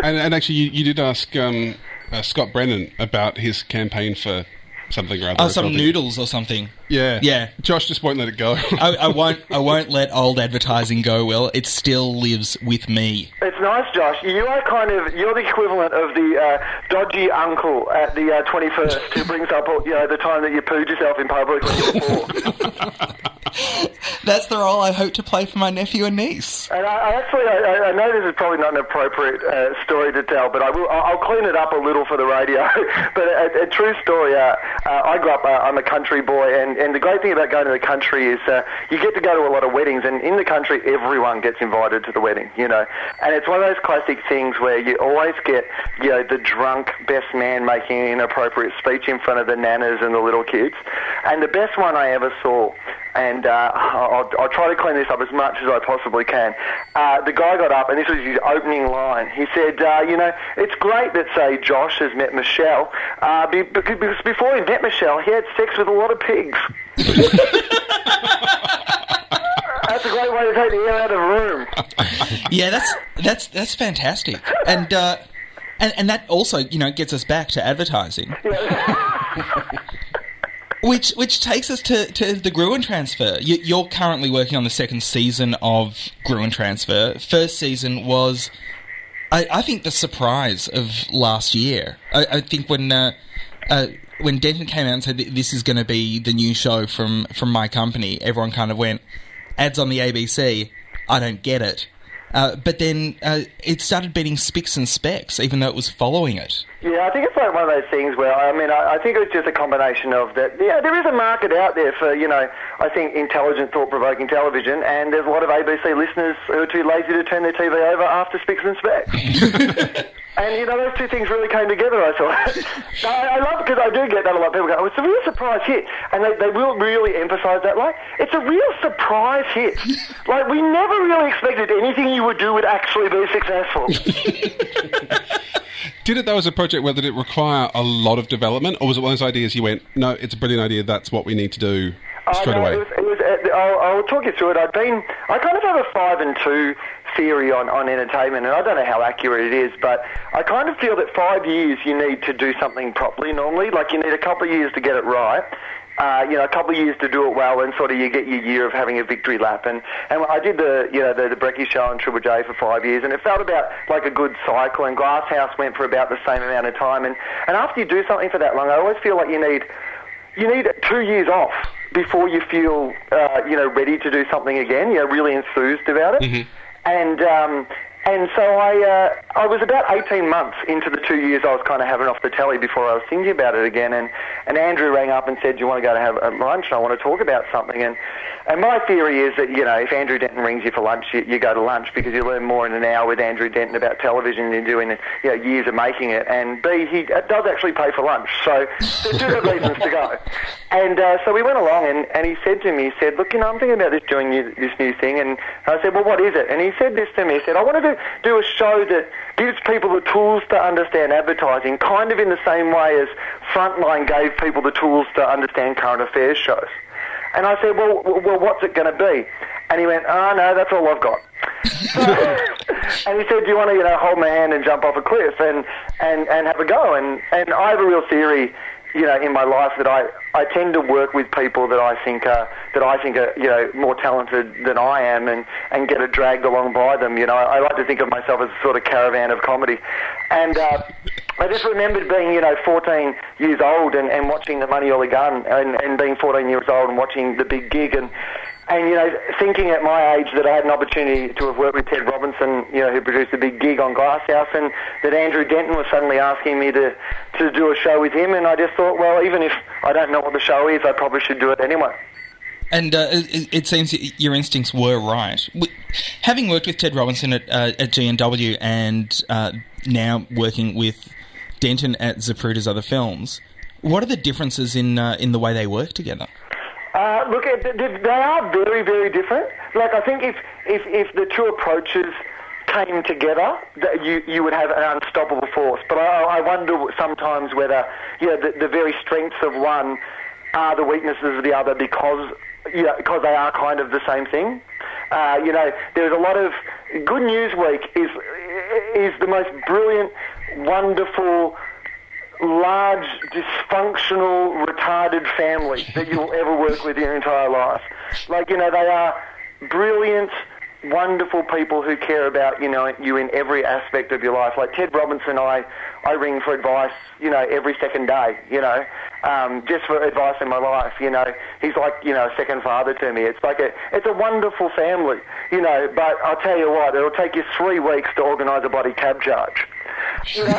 And, and actually, you, you did ask um, uh, Scott Brennan about his campaign for something or other. Oh, some noodles or something. Yeah. Yeah. Josh just won't let it go. I, I won't I won't let old advertising go. Will it still lives with me? It's nice, Josh. You are kind of you're the equivalent of the uh, dodgy uncle at the uh, 21st who brings up you know the time that you pooed yourself in public when you were four. That's the role I hope to play for my nephew and niece. And I, I actually, I, I know this is probably not an appropriate uh, story to tell, but I will. I'll I'll clean it up a little for the radio. but a, a true story. Uh, uh, I grew up. Uh, I'm a country boy, and, and the great thing about going to the country is uh, you get to go to a lot of weddings, and in the country, everyone gets invited to the wedding. You know, and it's one of those classic things where you always get, you know, the drunk best man making an inappropriate speech in front of the nanas and the little kids. And the best one I ever saw and uh, I'll, I'll try to clean this up as much as I possibly can. Uh, the guy got up, and this was his opening line. He said, uh, "You know, it's great that say Josh has met Michelle, uh, be, because because before he met Michelle, he had sex with a lot of pigs." That's a great way to take the air out of a room. Yeah, that's that's that's fantastic, and uh, and and that also you know gets us back to advertising, which which takes us to, to the Gruen transfer. You, you're currently working on the second season of Gruen transfer. First season was, I, I think, the surprise of last year. I, I think when. Uh, uh, when Denton came out and said this is going to be the new show from, from my company, everyone kind of went, ads on the ABC, I don't get it. Uh, but then uh, it started beating Spicks and Specs, even though it was following it. Yeah, I think it's like one of those things where I mean, I, I think it was just a combination of that. Yeah, there is a market out there for you know, I think intelligent, thought-provoking television, and there's a lot of ABC listeners who are too lazy to turn their TV over after Spicks and Specs. And you know those two things really came together. I thought. No, I, I love it because I do get that a lot. Of people go, "Oh, it's a real surprise hit," and they, they will really emphasise that. Like, it's a real surprise hit. like, we never really expected anything you would do would actually be successful. Did it though as a project where did it require a lot of development, or was it one of those ideas you went, no, it's a brilliant idea, that's what we need to do straight Oh, no, away? It was, it was, uh, I'll, I'll talk you through it. I've been, I kind of have a five and two theory on, on entertainment, and I don't know how accurate it is, but I kind of feel that five years you need to do something properly normally. Like you need a couple of years to get it right. Uh, you know, a couple of years to do it well, and sort of you get your year of having a victory lap. And, and I did the, you know, the, the Brecky show on Triple J for five years, and it felt about like a good cycle. And Glasshouse went for about the same amount of time. And, and after you do something for that long, I always feel like you need you need two years off before you feel uh, you know ready to do something again. You know, really enthused about it. And um, and so I uh, I was about eighteen months into the two years I was kind of having off the telly before I was thinking about it again. And and Andrew rang up and said, "Do you want to go to have lunch? I want to talk about something." And and my theory is that you know if Andrew Denton rings you for lunch, you, you go to lunch because you learn more in an hour with Andrew Denton about television than you do in you know years of making it. And B, he uh, does actually pay for lunch, so there's two good reasons to go. And uh, so we went along, and, and he said to me, he said, look, you know, I'm thinking about this doing this new thing. And I said, well, what is it? And he said this to me. He said, I wanted to do a show that gives people the tools to understand advertising, kind of in the same way as Frontline gave people the tools to understand current affairs shows. And I said, well, well what's it going to be? And he went, oh, no, that's all I've got. and he said, "Do you want to, you know, hold my hand and jump off a cliff and and and have a go?" And and I have a real theory, you know, in my life that I I tend to work with people that I think are that I think are you know more talented than I am, and and get dragged along by them. You know, I, I like to think of myself as a sort of caravan of comedy, and. Uh, I just remembered being, you know, 14 years old and, and watching The Money or the Gun and, and being 14 years old and watching The Big Gig and, and, you know, thinking at my age that I had an opportunity to have worked with Ted Robinson, you know, who produced The Big Gig on Glasshouse and that Andrew Denton was suddenly asking me to, to do a show with him and I just thought, well, even if I don't know what the show is, I probably should do it anyway. And uh, it, it seems your instincts were right. Having worked with Ted Robinson at, uh, at G&W and uh, now working with Denton at Zapruder's other films, what are the differences in uh, in the way they work together? Uh, look, they are very, very different. Like, I think if, if, if the two approaches came together, that you, you would have an unstoppable force. But I, I wonder sometimes whether, you know, the, the very strengths of one are the weaknesses of the other because, you know, because they are kind of the same thing. Uh, you know, there's a lot of Good News Week is is the most brilliant, wonderful, large, dysfunctional, retarded family that you'll ever work with your entire life. Like, you know, they are brilliant, wonderful people who care about, you know, you in every aspect of your life. Like Ted Robinson, I, I ring for advice, you know, every second day, you know, um, just for advice in my life, you know. He's like, you know, a second father to me. It's like a, it's a wonderful family, you know, but I'll tell you what, it'll take you three weeks to organise a bloody cab charge. You know?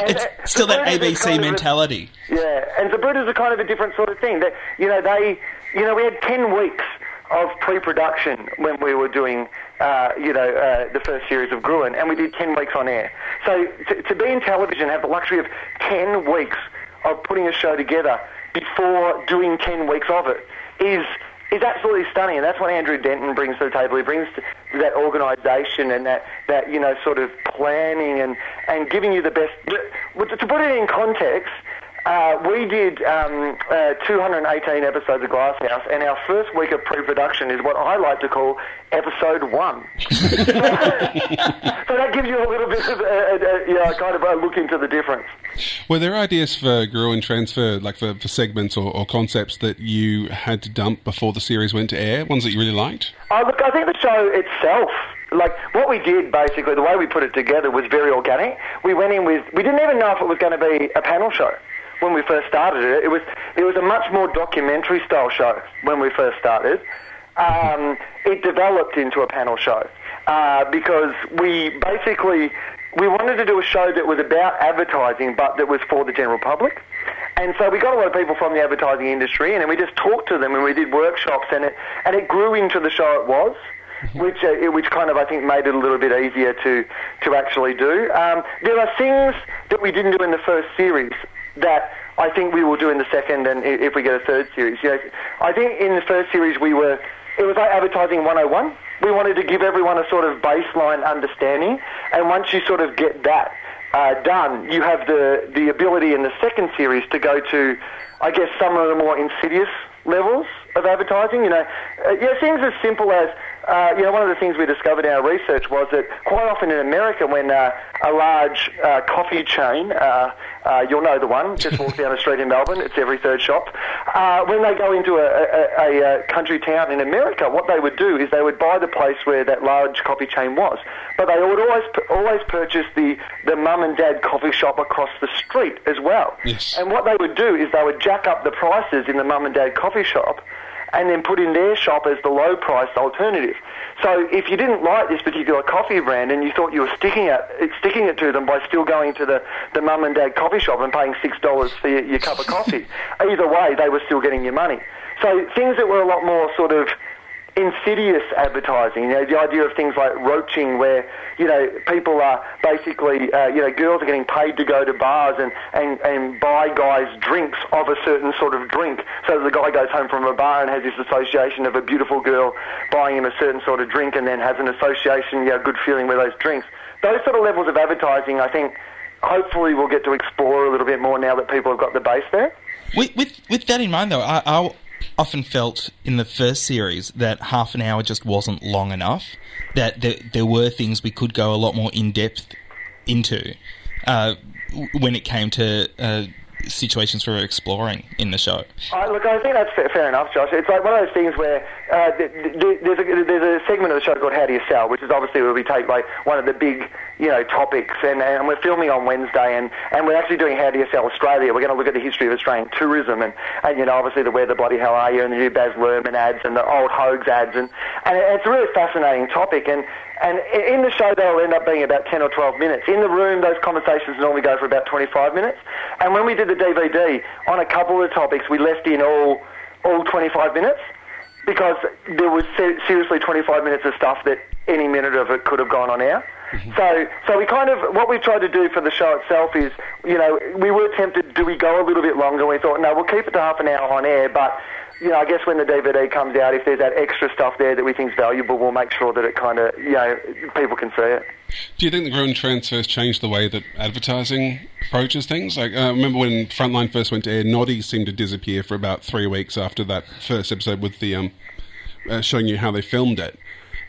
And It's still that ABC of a- mentality. yeah, and Zapruder's are kind of a different sort of thing. That you know, they, you know, we had ten weeks of pre-production when we were doing, uh, you know, uh, the first series of Gruen, and we did ten weeks on air. So to, to be in television, have the luxury of ten weeks of putting a show together before doing ten weeks of it is is absolutely stunning, and that's what Andrew Denton brings to the table. He brings that organisation and that, that you know sort of planning and, and giving you the best. To put it in context, uh, we did um, uh, 218 episodes of Glasshouse, and our first week of pre-production is what I like to call episode one. so that gives you a little bit of a, a, a, you know, kind of a look into the difference. Were there ideas for Gruen Transfer, like for, for segments or, or concepts that you had to dump before the series went to air? Ones that you really liked? Oh, look, I think the show itself, like what we did basically, the way we put it together was very organic. We went in with, we didn't even know if it was going to be a panel show when we first started it. It was, it was a much more documentary style show when we first started. Um, it developed into a panel show uh, because we basically we wanted to do a show that was about advertising, but that was for the general public. And so we got a lot of people from the advertising industry, and then we just talked to them, and we did workshops, and it and it grew into the show it was. Which, uh, which kind of I think made it a little bit easier to to actually do. Um, there are things that we didn't do in the first series that I think we will do in the second, and if we get a third series. You know, I think in the first series we were it was like advertising 101. We wanted to give everyone a sort of baseline understanding, and once you sort of get that uh, done, you have the the ability in the second series to go to, I guess, some of the more insidious levels of advertising. You know, uh, yeah, things as simple as. Uh, you know, one of the things we discovered in our research was that quite often in America, when uh, a large uh, coffee chain, uh, uh, you'll know the one, just walk down the street in Melbourne, it's every third shop. Uh, when they go into a, a, a, a country town in America, what they would do is they would buy the place where that large coffee chain was, but they would always always purchase the the mum and dad coffee shop across the street as well. Yes. And what they would do is they would jack up the prices in the mum and dad coffee shop and then put in their shop as the low priced alternative. So if you didn't like this particular coffee brand and you thought you were sticking it, sticking it to them by still going to the, the mum and dad coffee shop and paying six dollars for your, your cup of coffee, either way they were still getting your money. So things that were a lot more sort of insidious advertising. You know, the idea of things like roaching, where you know people are basically, uh, you know, girls are getting paid to go to bars and, and, and buy guys drinks of a certain sort of drink. So that the guy goes home from a bar and has this association of a beautiful girl buying him a certain sort of drink, and then has an association, you know, good feeling with those drinks. Those sort of levels of advertising, I think. Hopefully, we'll get to explore a little bit more now that people have got the base there. With, with with that in mind, though, I, I often felt in the first series that half an hour just wasn't long enough. That there, there were things we could go a lot more in depth into uh, when it came to uh, situations we were exploring in the show. Uh, look, I think that's fair, enough, Josh. It's like one of those things where uh, th- th- there's, a, there's a segment of the show called How Do You Sell, which is obviously where we take like one of the big, you know, topics, and, and we're filming on Wednesday, and, and we're actually doing How Do You Sell Australia. We're going to look at the history of Australian tourism, and, and you know, obviously the Where the Bloody Hell Are You, and the new Baz Luhrmann ads, and the old Hoges ads, and, and it's a really fascinating topic, and and in the show, they'll end up being about 10 or 12 minutes. In the room, those conversations normally go for about 25 minutes. And when we did the DVD, on a couple of the topics, we left in all, all 25 minutes because there was seriously 25 minutes of stuff that any minute of it could have gone on air. So, so we kind of what we tried to do for the show itself is, you know, we were tempted. Do we go a little bit longer? We thought, no, we'll keep it to half an hour on air. But, you know, I guess when the DVD comes out, if there's that extra stuff there that we think's valuable, we'll make sure that it kind of, you know, people can see it. Do you think the Gruen transfers changed the way that advertising approaches things? Like, uh, I remember when Frontline first went to air, Noddy seemed to disappear for about three weeks after that first episode with the um, uh, showing you how they filmed it,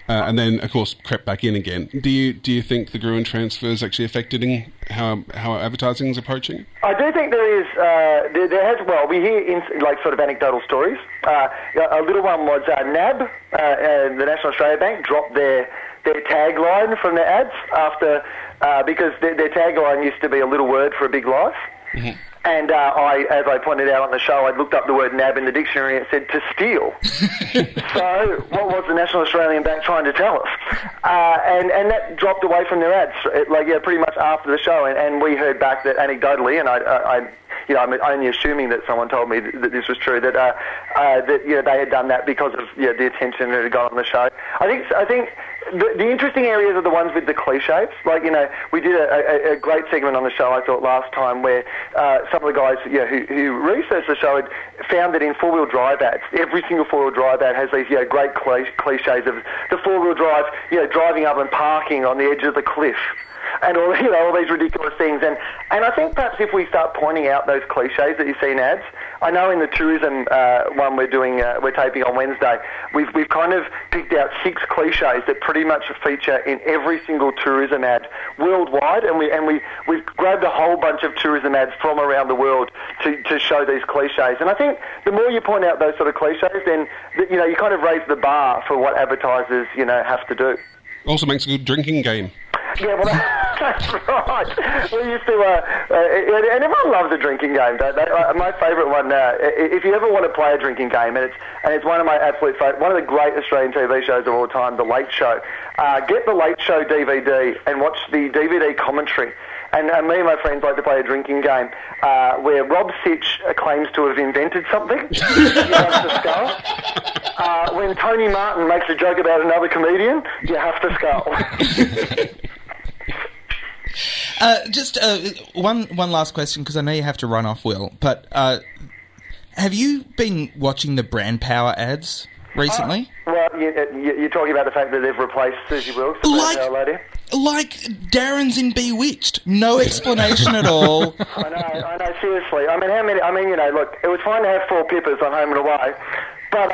uh, and then of course crept back in again. Do you do you think the Gruen transfers actually affected in how how advertising is approaching? I do think there is, uh, there, there has, well, we hear in, like sort of anecdotal stories. Uh, a little one was uh, NAB, uh, uh, the National Australia Bank, dropped their, their tagline from their ads after, uh, because their, their tagline used to be a little word for a big life. And uh, I, as I pointed out on the show, I looked up the word NAB in the dictionary and it said to steal. so what was the National Australian Bank trying to tell us? Uh, and, and that dropped away from their ads, it, like, yeah, pretty much after the show. And, and we heard back that anecdotally, and I, I, I you know, I'm only assuming that someone told me that, that this was true, that, uh, uh, that, you know, they had done that because of, you know, the attention that had got on the show. I think, I think the, the interesting areas are the ones with the cliches. Like, you know, we did a, a, a great segment on the show, I thought, last time where uh, some of the guys you know, who, who researched the show had found that in four-wheel drive ads, every single four-wheel drive ad has these, you know, great cliches of the four-wheel drive, you know, driving up and parking on the edge of the cliff. and all you know all these ridiculous things. And and I think perhaps if we start pointing out those cliches that you see in ads, I know in the tourism uh, one we're doing, uh, we're taping on Wednesday, we've we've kind of picked out six cliches that pretty much feature in every single tourism ad worldwide, and we and we we've grabbed a whole bunch of tourism ads from around the world to to show these cliches. And I think the more you point out those sort of cliches, then you know you kind of raise the bar for what advertisers you know have to do. Also makes a good drinking game. Yeah, well, that's right. We used to, uh, uh, and everyone loves a drinking game. Don't they? Uh, my favourite one. Uh, if you ever want to play a drinking game, and it's and it's one of my absolute favorite, one of the great Australian TV shows of all time, The Late Show. Uh, get the Late Show DVD and watch the DVD commentary. And uh, me and my friends like to play a drinking game uh, where Rob Sitch uh, claims to have invented something. you have to skull. Uh, when Tony Martin makes a joke about another comedian, you have to skull. Uh, just uh, one one last question because I know you have to run off, Wil. But uh, have you been watching the brand power ads recently? Well, you, you're talking about the fact that they've replaced Susie Wilkes, the Like- like, lady. Like Darrin's in Bewitched, no explanation at all. I know, I know. Seriously, I mean, how many? I mean, you know, look, it was fine to have four Pippas on Home and Away, but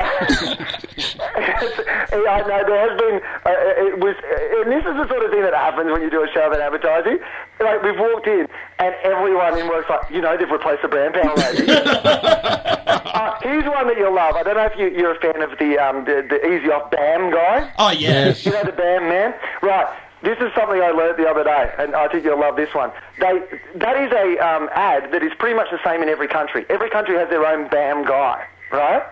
I know there has been. Uh, it was, and this is the sort of thing that happens when you do a show about advertising. Like we've walked in, and everyone in work's like, you know, they've replaced the brand power lady. uh, here's one that you'll love. I don't know if you, you're a fan of the um, the, the Easy Off Bam guy. Oh yeah, You know the Bam Man? Right. This is something I learned the other day, and I think you'll love this one. They, that is a um, ad that is pretty much the same in every country. Every country has their own BAM guy, right?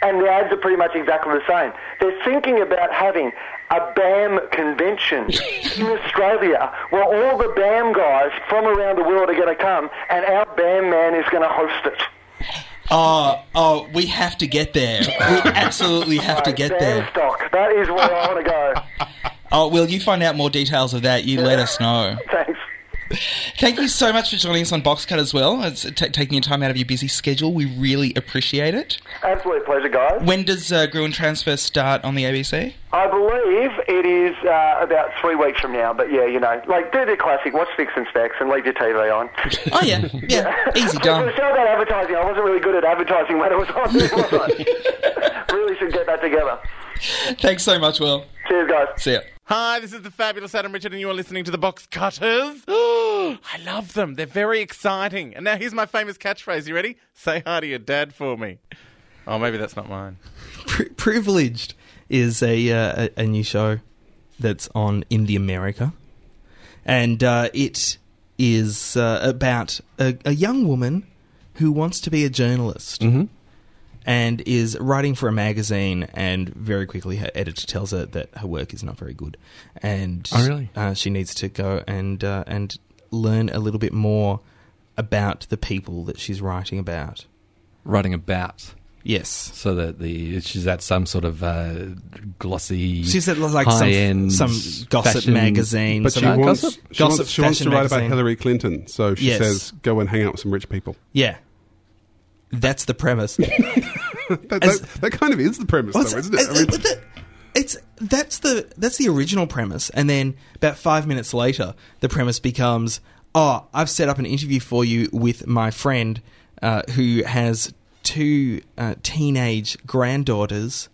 And the ads are pretty much exactly the same. They're thinking about having a BAM convention in Australia where all the BAM guys from around the world are going to come, and our BAM man is going to host it. Oh, oh, we have to get there. We absolutely have to get there. stock. That is where I want to go. Oh, will you find out more details of that? You let us know. Thanks. Thank you so much for joining us on Boxcut as well. It's t- taking your time out of your busy schedule. We really appreciate it. Absolute pleasure, guys. When does uh, Gruen Transfer start on the ABC? I believe it is uh, about three weeks from now, but yeah, you know, like do the classic, watch Spicks and Specs and leave your TV on. Oh yeah, yeah, easy For done. a show about advertising, I wasn't really good at advertising when it was on, was really should get that together. Thanks so much, Wil. Cheers, guys. See ya. Hi, this is the fabulous Adam Richard, and you are listening to the Box Cutters. I love them. They're very exciting. And now here's my famous catchphrase. You ready? Say hi to your dad for me. Oh, maybe that's not mine. Pri- Privileged is a, uh, a a new show that's on in the America, and uh, it is uh, about a, a young woman who wants to be a journalist. Mm-hmm. And is writing for a magazine, and very quickly her editor tells her that her work is not very good, and Oh, really? uh, she needs to go and uh, and learn a little bit more about the people that she's writing about. Writing about. Yes, So that the she's at some sort of uh, glossy, she's at like some some gossip fashion- magazine, But some she wants, gossip? she Gossip wants, she wants to write about. Hillary Clinton, so she Yes. says, go and hang out with some rich people. yeah. That's the premise. That, As- that, that kind of is the premise, though, isn't it? I mean, the- it's that's the that's the original premise, and then about five minutes later, the premise becomes, "Oh, I've set up an interview for you with my friend uh, who has two uh, teenage granddaughters,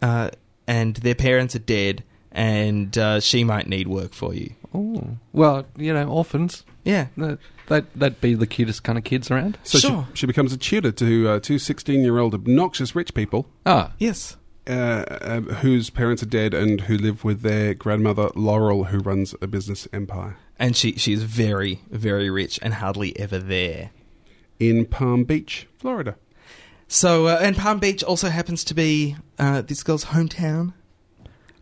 uh, and their parents are dead, and uh, she might need work for you." Oh, well, you know, orphans. Yeah, That that that'd be the cutest kind of kids around. so sure. she, she becomes a tutor to uh, two 16-year-old obnoxious rich people Ah, yes. uh, um, whose parents are dead and who live with their grandmother, Laurel, who runs a business empire And she she's very very rich and hardly ever there. in Palm Beach, Florida. So, uh, and Palm Beach also happens to be uh, this girl's hometown,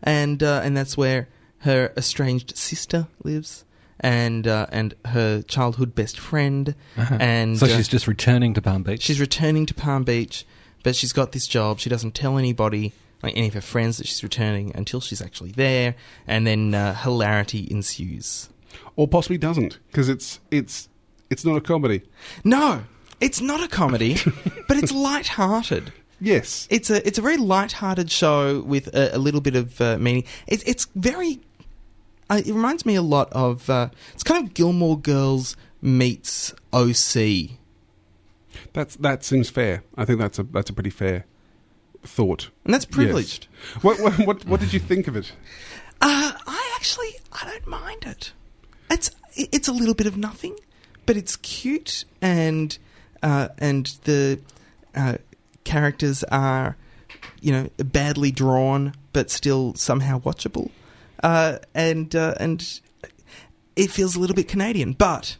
and uh, and that's where her estranged sister lives, and uh, and her childhood best friend, and so uh, she's just returning to Palm Beach. she's returning to Palm Beach, but she's got this job. She doesn't tell anybody, like any of her friends, that she's returning until she's actually there, and then uh, hilarity ensues. Or possibly doesn't, because it's, it's, it's not a comedy. No, it's not a comedy, but it's light-hearted. Yes. it's a it's a very light-hearted show with a, a little bit of uh, meaning. It's it's very I, it reminds me a lot of. Uh, it's kind of Gilmore Girls meets OC. That's that seems fair. I think that's a that's a pretty fair thought. And that's privileged. Yes. What, what what what did you think of it? Uh, I actually I don't mind it. It's it's a little bit of nothing, but it's cute and uh, and the uh, characters are you know badly drawn but still somehow watchable, uh, and uh, and it feels a little bit Canadian, but.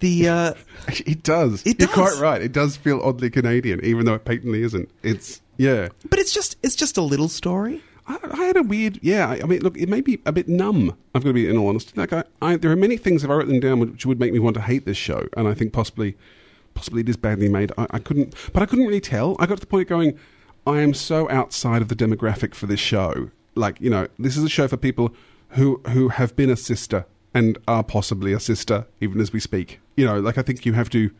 The uh, It does. It You're does. quite right. It does feel oddly Canadian, even though it patently isn't. It's yeah. but it's just it's just a little story. I, I had a weird, yeah. I, I mean, look, it may be a bit numb. I've got to be in all honesty. Like, I, I, there are many things if I wrote them down which would make me want to hate this show, and I think possibly, possibly it is badly made. I, I couldn't, but I couldn't really tell. I got to the point of going, I am so outside of the demographic for this show. Like, you know, this is a show for people who who have been a sister and are possibly a sister even as we speak. You know, like I think you have to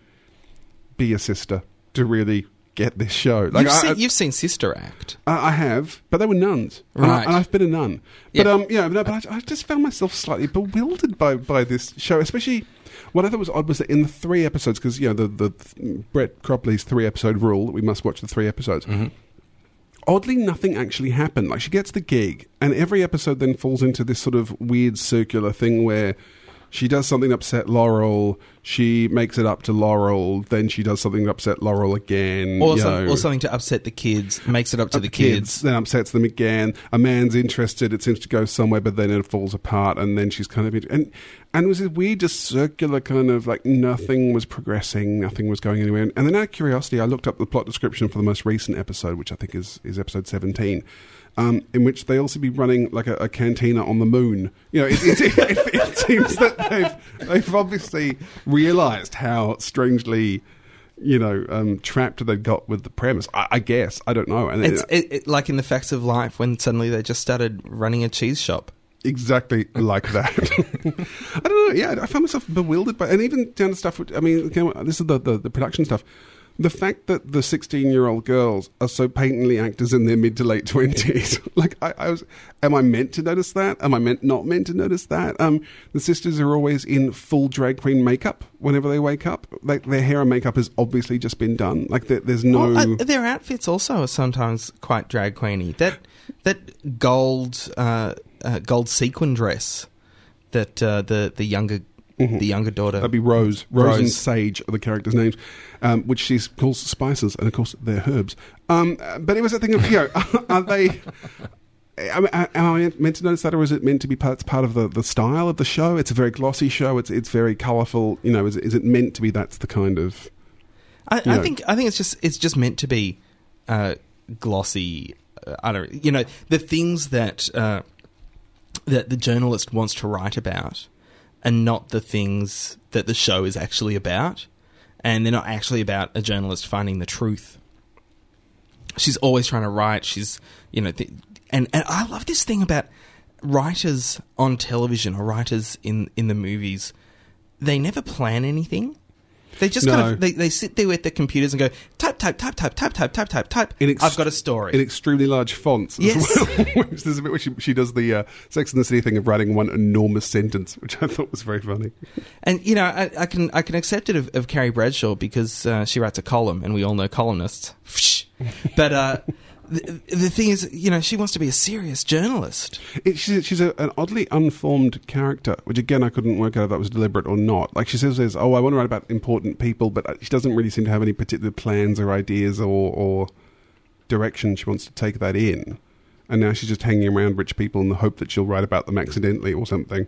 be a sister to really get this show. Like you've, I, seen, I- you've seen Sister Act. I I have, but they were nuns, And I- Right. And, I've been a nun. But Yeah. um, yeah, no, but I, I just found myself slightly bewildered by by this show, especially. What I thought was odd was that in the three episodes, because you know the the Brett Cropley's three episode rule that we must watch the three episodes. Oddly, nothing actually happened. Like she gets the gig, and every episode then falls into this sort of weird circular thing where she does something to upset Laurel, she makes it up to Laurel, then she does something to upset Laurel again. Or, some, or something to upset the kids, makes it up to the kids. then upsets them again. A man's interested; it seems to go somewhere, but then it falls apart, and then she's kind of and and it was this weird, just circular kind of like nothing was progressing, nothing was going anywhere. And then out of curiosity, I looked up the plot description for the most recent episode, which I think is is episode seventeen. Um, in which they also be running like a, a cantina on the moon. You know, it, it, it, it seems that they've they've obviously realised how strangely, you know, um, trapped they got with the premise. I, I guess I don't know. And It's it- it, it, like in the facts of life when suddenly they just started running a cheese shop. exactly like that. I don't know. Yeah, I found myself bewildered by, and even down to stuff. I mean, this is the, the the production stuff. The fact that the sixteen-year-old girls are so patently actors in their mid to late twenties, like I, I was, am I meant to notice that? Am I meant not meant to notice that? Um, the sisters are always in full drag queen makeup whenever they wake up. Like their hair and makeup has obviously just been done. Like there, there's no. Well, their outfits also are sometimes quite drag queeny. That that gold uh, uh, gold sequin dress that uh, the the younger the younger daughter That'd be Rose. Rose, and Sage are the characters' names, um, which she calls spices, and of course they're herbs. Um, but it was a thing of, you know, are they? I mean, am I meant to notice that, or is it meant to be part, part of the, the style of the show? It's a very glossy show. It's it's very colourful. You know, is, it- is it meant to be? That's the kind of I, I think I think it's just it's just meant to be uh, glossy. Uh, I don't you know the things that uh, that the journalist wants to write about, and not the things that the show is actually about, and they're not actually about a journalist finding the truth. She's always trying to write. She's you know, th- and and I love this thing about writers on television or writers in in the movies. They never plan anything. They just No. kind of they, they sit there with their computers and go type type type type type type type type type. Ex- I've got a story. in extremely large fonts. as Yes. well. Which There's a bit where she, she does the uh, Sex and the City thing of writing one enormous sentence, which I thought was very funny. And you know, I, I can I can accept it of, of Carrie Bradshaw because uh, she writes a column, and we all know columnists. but uh, the, the thing is, you know, she wants to be a serious journalist. It, she's she's a, an oddly unformed character, which again I couldn't work out if that was deliberate or not. Like she says, says "Oh, I want to write about important people," but uh, she doesn't really seem to have any particular plans or ideas or, or direction she wants to take that in. And now she's just hanging around rich people in the hope that she'll write about them accidentally or something.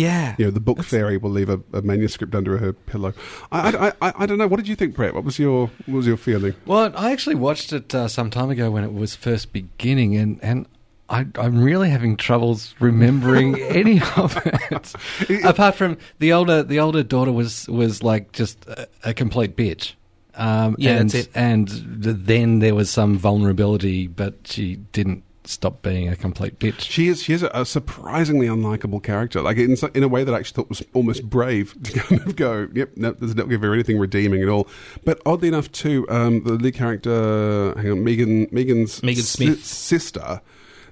Yeah, You know, the book fairy will leave a, a manuscript under her pillow. I, I, I, I don't know. What did you think, Brett? What was your what was your feeling? Well, I actually watched it uh, some time ago when it was first beginning, and and I, I'm really having troubles remembering any of it. Apart from the older the older daughter was was like just a, a complete bitch. Um, Yeah, and, that's it. And th- then there was some vulnerability, but she didn't stop being a complete bitch. She is she is a, surprisingly unlikable character. Like in in a way that I actually thought was almost brave to kind of go, yep, no, does not give her anything redeeming at all. But oddly enough, too, um, the lead character, hang on, Megan Megan's Megan si- Smith. sister.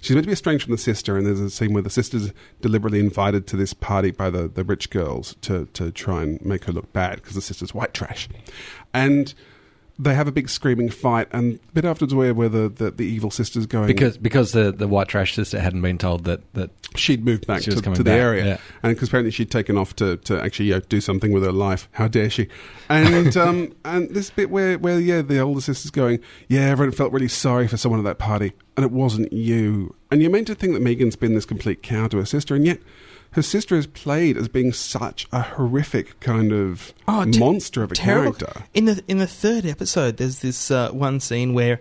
she's meant to be estranged from the sister, and there's a scene where the sister's deliberately invited to this party by the, the rich girls to, to try and make her look bad because the sister's white trash. And they have a big screaming fight, and a bit afterwards, where, where the, the, the evil sister's going. Because because the, the white trash sister hadn't been told that, that she'd moved back She to, to the back, area, yeah. and because apparently she'd taken off to, to actually you know, do something with her life. How dare she? And um, and this bit where where yeah, the older sister's going, yeah, everyone felt really sorry for someone at that party, and it wasn't you. And you're meant to think that Megan's been this complete cow to her sister, and yet. Her sister is played as being such a horrific kind of Oh, te- monster of a terrible. character. In the in the third episode, there's this uh, one scene where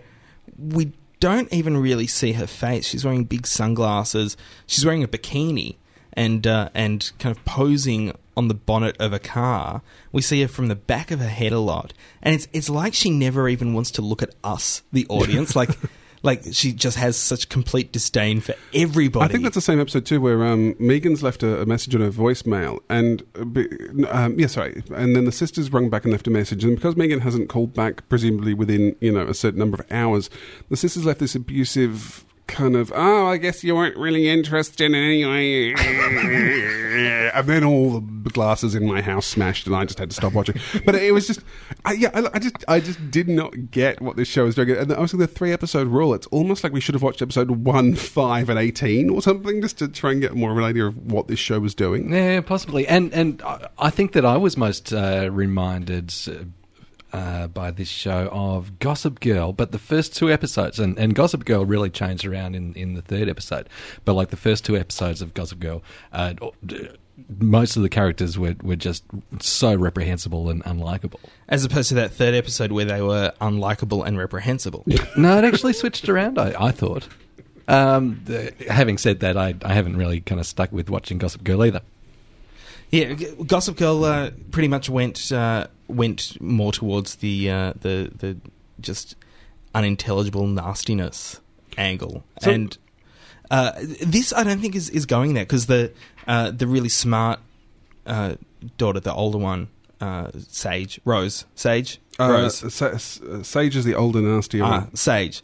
we don't even really see her face. She's wearing big sunglasses. She's wearing a bikini and uh, and kind of posing on the bonnet of a car. We see her from the back of her head a lot, and it's it's like she never even wants to look at us, the audience. like like she just has such complete disdain for everybody. I think that's the same episode too, where um, Megan's left a, a message on her voicemail, and uh, um, yeah, sorry, and then the sisters rung back and left a message, and because Megan hasn't called back, presumably within you know a certain number of hours, the sisters left this abusive kind of, oh, I guess you weren't really interested anyway, and then all the glasses in my house smashed, and I just had to stop watching. But it was just, I, yeah, I, I just, I just did not get what this show was doing, and obviously the three episode rule. It's almost like we should have watched episode one, five, and eighteen or something, just to try and get more of an idea of what this show was doing. Yeah, possibly. And and I- I think that I was most uh, reminded uh, by this show of Gossip Girl, but the first two episodes, and, and Gossip Girl really changed around in, in the third episode, but like the first two episodes of Gossip Girl, uh, most of the characters were, were just so reprehensible and unlikable. as opposed to that third episode where they were unlikable and reprehensible. No, it actually switched around, I, I thought. Um, the, having said that, I, I haven't really kind of stuck with watching Gossip Girl either. Yeah, Gossip Girl uh, pretty much went uh, went more towards the uh, the the just unintelligible nastiness angle, So- and uh, this I don't think is, is going there because the uh, the really smart uh, daughter, the older one, uh, Sage Rose, Sage Uh, Rose, Sa- Sage is the older, nasty ah, one. Sage.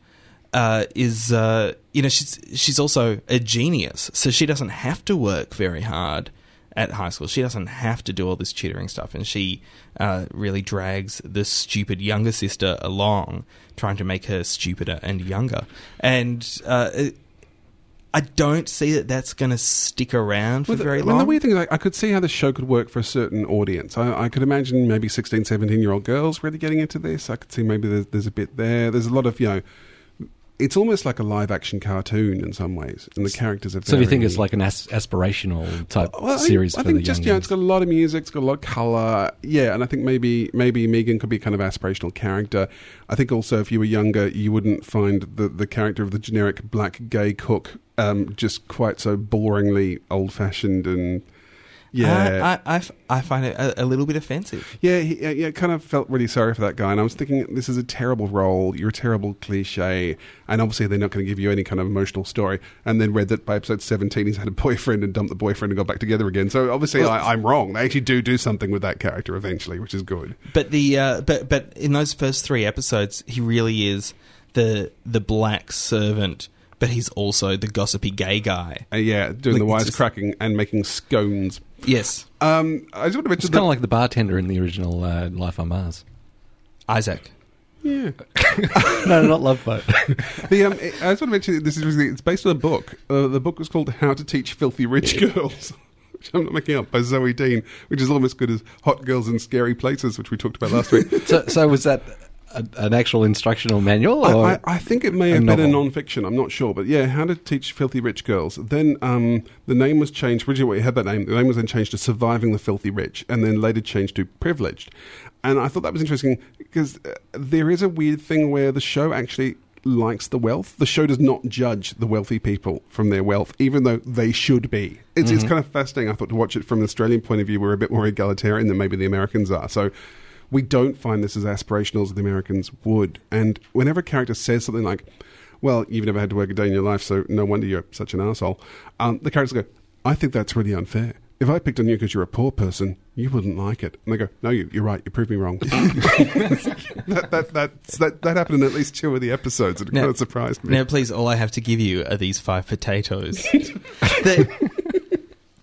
Uh, is uh, you know she's she's also a genius, so she doesn't have to work very hard at high school. She doesn't have to do all this tutoring stuff, and she uh, really drags the stupid younger sister along, trying to make her stupider and younger. And uh, it- I don't see that that's going to stick around for Well, the- very I mean, long. the weird thing is, I, I could see how the show could work for a certain audience. I, I could imagine maybe 16, 17 year old girls really getting into this. I could see maybe there's, there's a bit there. There's a lot of, you know, it's almost like a live action cartoon in some ways, and the characters are So do you think it's like an as- aspirational type Well, I think, series I for think the just yeah, it's got a lot of music, it's got a lot of color, yeah, and I think maybe maybe Megan could be kind of aspirational character. I think also if you were younger, you wouldn't find the the character of the generic black gay cook um, just quite so boringly old fashioned and yeah. I I find it a, a little bit offensive. yeah, he, yeah, kind of felt really sorry for that guy, and I was thinking, this is a terrible role. You're a terrible cliche, and obviously they're not going to give you any kind of emotional story. And then read that by episode 17, he's had a boyfriend and dumped the boyfriend and got back together again. So obviously, Well- I, I'm wrong. They actually do do something with that character eventually, which is good. But the uh, but but in those first three episodes, he really is the the black servant, but he's also the gossipy gay guy. Uh, yeah, doing Like, the wisecracking and making scones. Yes, Um, I just want to mention It's that. kind of like the bartender in the original uh, Life on Mars. Isaac. yeah. no, not Love Boat. The, um, I just want to mention that this is it's based on a book. Uh, the book was called How to Teach Filthy Rich Girls. Which I'm not making up by Zoey Dean, which is almost good as Hot Girls in Scary Places, which we talked about last week. so, so was that a, an actual instructional manual? Or? I, I, I think it may have been a non-fiction. I'm not sure, but yeah, How to Teach Filthy Rich Girls. Then um, the name was changed. Originally, it had that name. The name was then changed to Surviving the Filthy Rich, and then later changed to Privileged. And I thought that was interesting because uh, there is a weird thing where the show actually likes the wealth. The show does not judge the wealthy people from their wealth, even though they should be. It's, it's kind of fascinating. I thought to watch it from an Australian point of view, we're a bit more egalitarian than maybe the Americans are. So we don't find this as aspirational as the Americans would. And whenever a character says something like, well, you've never had to work a day in your life, so no wonder you're such an asshole, um, the characters go, I think that's really unfair. if I picked on you because you're a poor person, you wouldn't like it. And they go, no, you, you're right. You proved me wrong. that, that, that's- that, that happened in at least two of the episodes, and it Now- kind of surprised me. Now, please, all I have to give you are these five potatoes.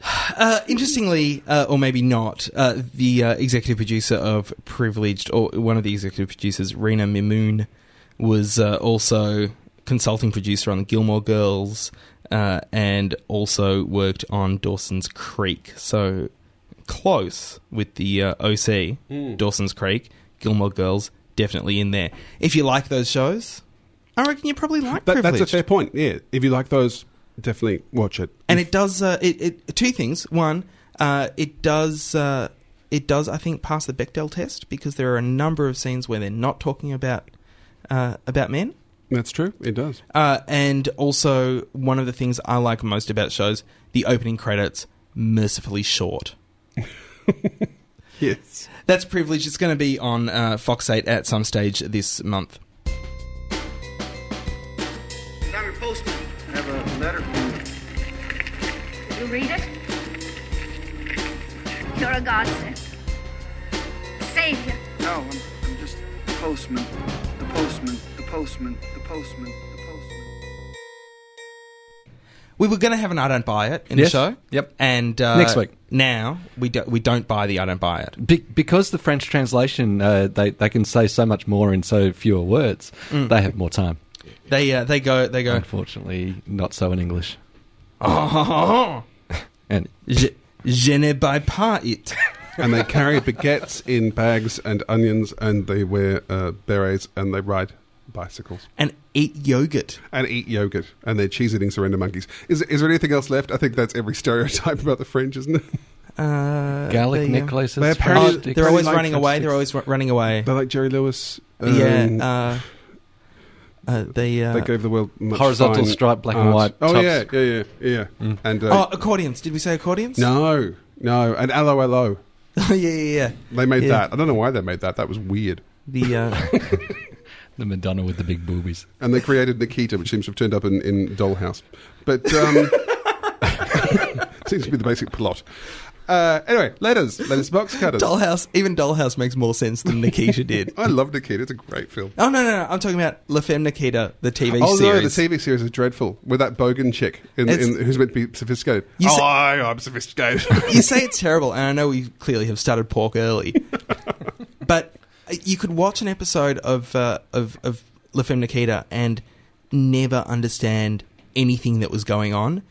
Uh, interestingly, uh, or maybe not, uh, the uh, executive producer of Privileged, or one of the executive producers, Rina Mimoun, was uh, also consulting producer on the Gilmore Girls, uh, and also worked on Dawson's Creek. So close with the uh, OC, Dawson's Creek, Gilmore Girls, definitely in there. If you like those shows, I reckon you probably like That, that's a fair point. Yeah, if you like those, definitely watch it. and it does uh, it, it two things. One, uh, it does uh, it does I think pass the Bechdel test because there are a number of scenes where they're not talking about uh, about men. That's true. It does. Uh, and also, one of the things I like most about shows, the opening credits, mercifully short. Yes. That's privilege. It's going to be on uh, Fox 8 at some stage this month. Read it? You're a godsend. Savior. No, I'm, I'm just the postman. The postman. The postman. The postman. The postman. We were going to have an I Don't Buy It in Yes. the show. Yep. And uh, Next week. Now, we, do, we don't buy the I Don't Buy It. Be- because the French translation, uh, they they can say so much more in so fewer words. They have more time. They, uh, they go, they go, Unfortunately, not so in English. oh, And je, je ne buy pas it. and they carry baguettes in bags and onions, and they wear uh, berets, and they ride bicycles and eat yogurt. and eat yogurt, and they're cheese eating surrender monkeys. Is, is there anything else left? I think that's every stereotype about the French, isn't it? Uh, garlic they, uh, necklaces. They Oh, apparently- French sticks. they're always like running away. They're always running away. They're like Jerry Lewis. um, yeah. Uh, uh, they, uh, they gave the world much Horizontal fine stripe, black and white Oh tops. yeah, yeah, yeah, yeah. Mm. And oh, uh, accordions. Did we say accordions? no, no, and Allo Allo. yeah, yeah, yeah. They made Yeah. that. I don't know why they made that. That was weird. The uh, the Madonna with the big boobies. And they created Nikita, which seems to have turned up in, in Dollhouse. But um, seems to be the basic plot. Uh, anyway, letters, letters box cutters. Dollhouse. Even Dollhouse makes more sense than Nikita did. I love Nikita. It's a great film. Oh no, no, no! I'm talking about La Femme Nikita, the TV oh series. no, the TV series is dreadful with that bogan chick in, It's- in, who's meant to be sophisticated. You oh, say- I, I'm sophisticated. you say it's terrible, and I know we clearly have started pork early, but uh, you could watch an episode of uh, of of La Femme Nikita and never understand anything that was going on.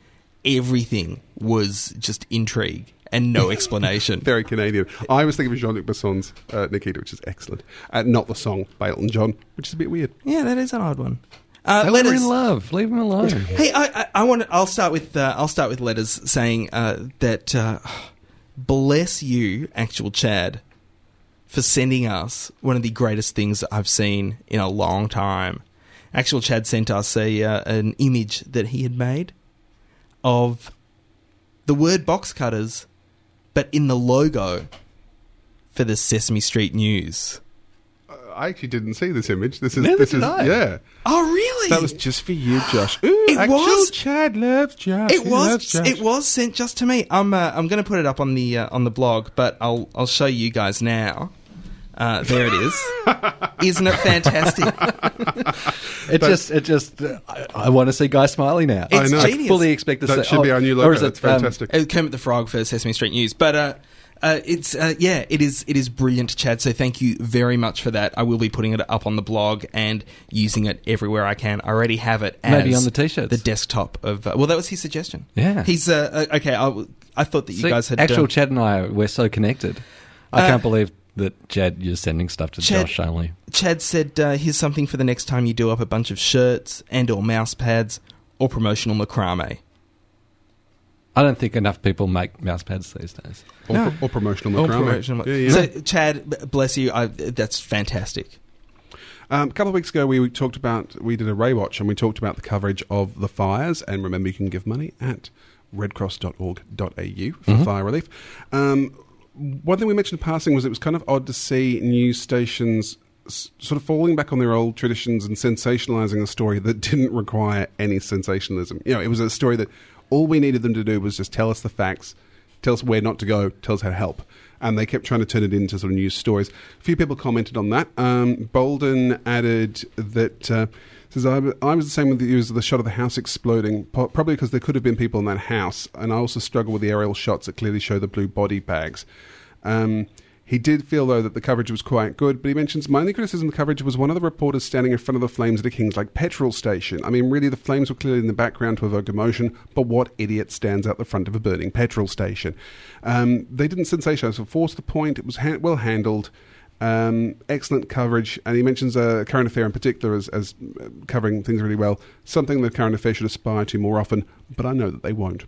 Everything was just intrigue and no explanation. Very Canadian. I was thinking of Jean Luc Besson's uh, Nikita, which is excellent, uh, not the song by Elton John, which is a bit weird. yeah, that is an odd one. Uh, They were letters. in love. Leave them alone. Hey, I, I, I want. To, I'll start with. Uh, I'll start with letters saying uh, that. Uh, bless you, actual Chad, for sending us one of the greatest things I've seen in a long time. Actual Chad sent us a uh, an image that he had made of the word box cutters, but in the logo for the Sesame Street News. I actually didn't see this image. This is Neither this did is I. yeah. Oh, really? That was just for you, Josh. Ooh, It was- Chad loves Josh. It He was. Josh. It was sent just to me. I'm. Uh, I'm going to put it up on the uh, on the blog, but I'll I'll show you guys now. Uh, there it is. Isn't it fantastic? It just, it just. Uh, I, I want to see Guy Smiley now. It's I know. genius. fully expect to That say. should be oh, our new or logo. is it, That's um, fantastic. Uh, Kermit the Frog for Sesame Street News, but uh, uh, it's uh, yeah, it is it is brilliant, Chad. So thank you very much for that. I will be putting it up on the blog and using it everywhere I can. I already have it. As Maybe on the t-shirts. the desktop of. Uh, well, that was his suggestion. Yeah. he's uh, uh, okay. I, w- I thought that you See, guys had actual uh, Chad and I, we're so connected. I Uh, can't believe that Chad, you're sending stuff to Chad- Josh only. Chad said, uh, "Here's something for the next time you do up a bunch of shirts and/or mouse pads or promotional macrame." I don't think enough people make mouse pads these days. or, No. or promotional Or macrame. promotional. Yeah, yeah. So, Chad, bless you. I, that's fantastic. Um, a couple of weeks ago, we talked about we did a Ray Watch, and we talked about the coverage of the fires. And remember, you can give money at redcross.org.au for fire relief. Um, one thing we mentioned in passing was it was kind of odd to see news stations sort of falling back on their old traditions and sensationalizing a story that didn't require any sensationalism. You know, it was a story that all we needed them to do was just tell us the facts, tell us where not to go, tell us how to help. And they kept trying to turn it into sort of news stories. A few people commented on that. Um, Bolden added that. Uh, Says I, I was the same with you as the shot of the house exploding, probably because there could have been people in that house, and I also struggle with the aerial shots that clearly show the blue body bags. Um, he did feel, though, that the coverage was quite good, but he mentions my only criticism of the coverage was one of the reporters standing in front of the flames at a Kings Lake petrol station. I mean, really, the flames were clearly in the background to evoke emotion, but what idiot stands out the front of a burning petrol station? Um, they didn't sensationalize or force the point. It was ha- well handled. Um, excellent coverage, and he mentions uh, current affair in particular as, as uh, covering things really well. Something that current affair should aspire to more often, but I know that they won't.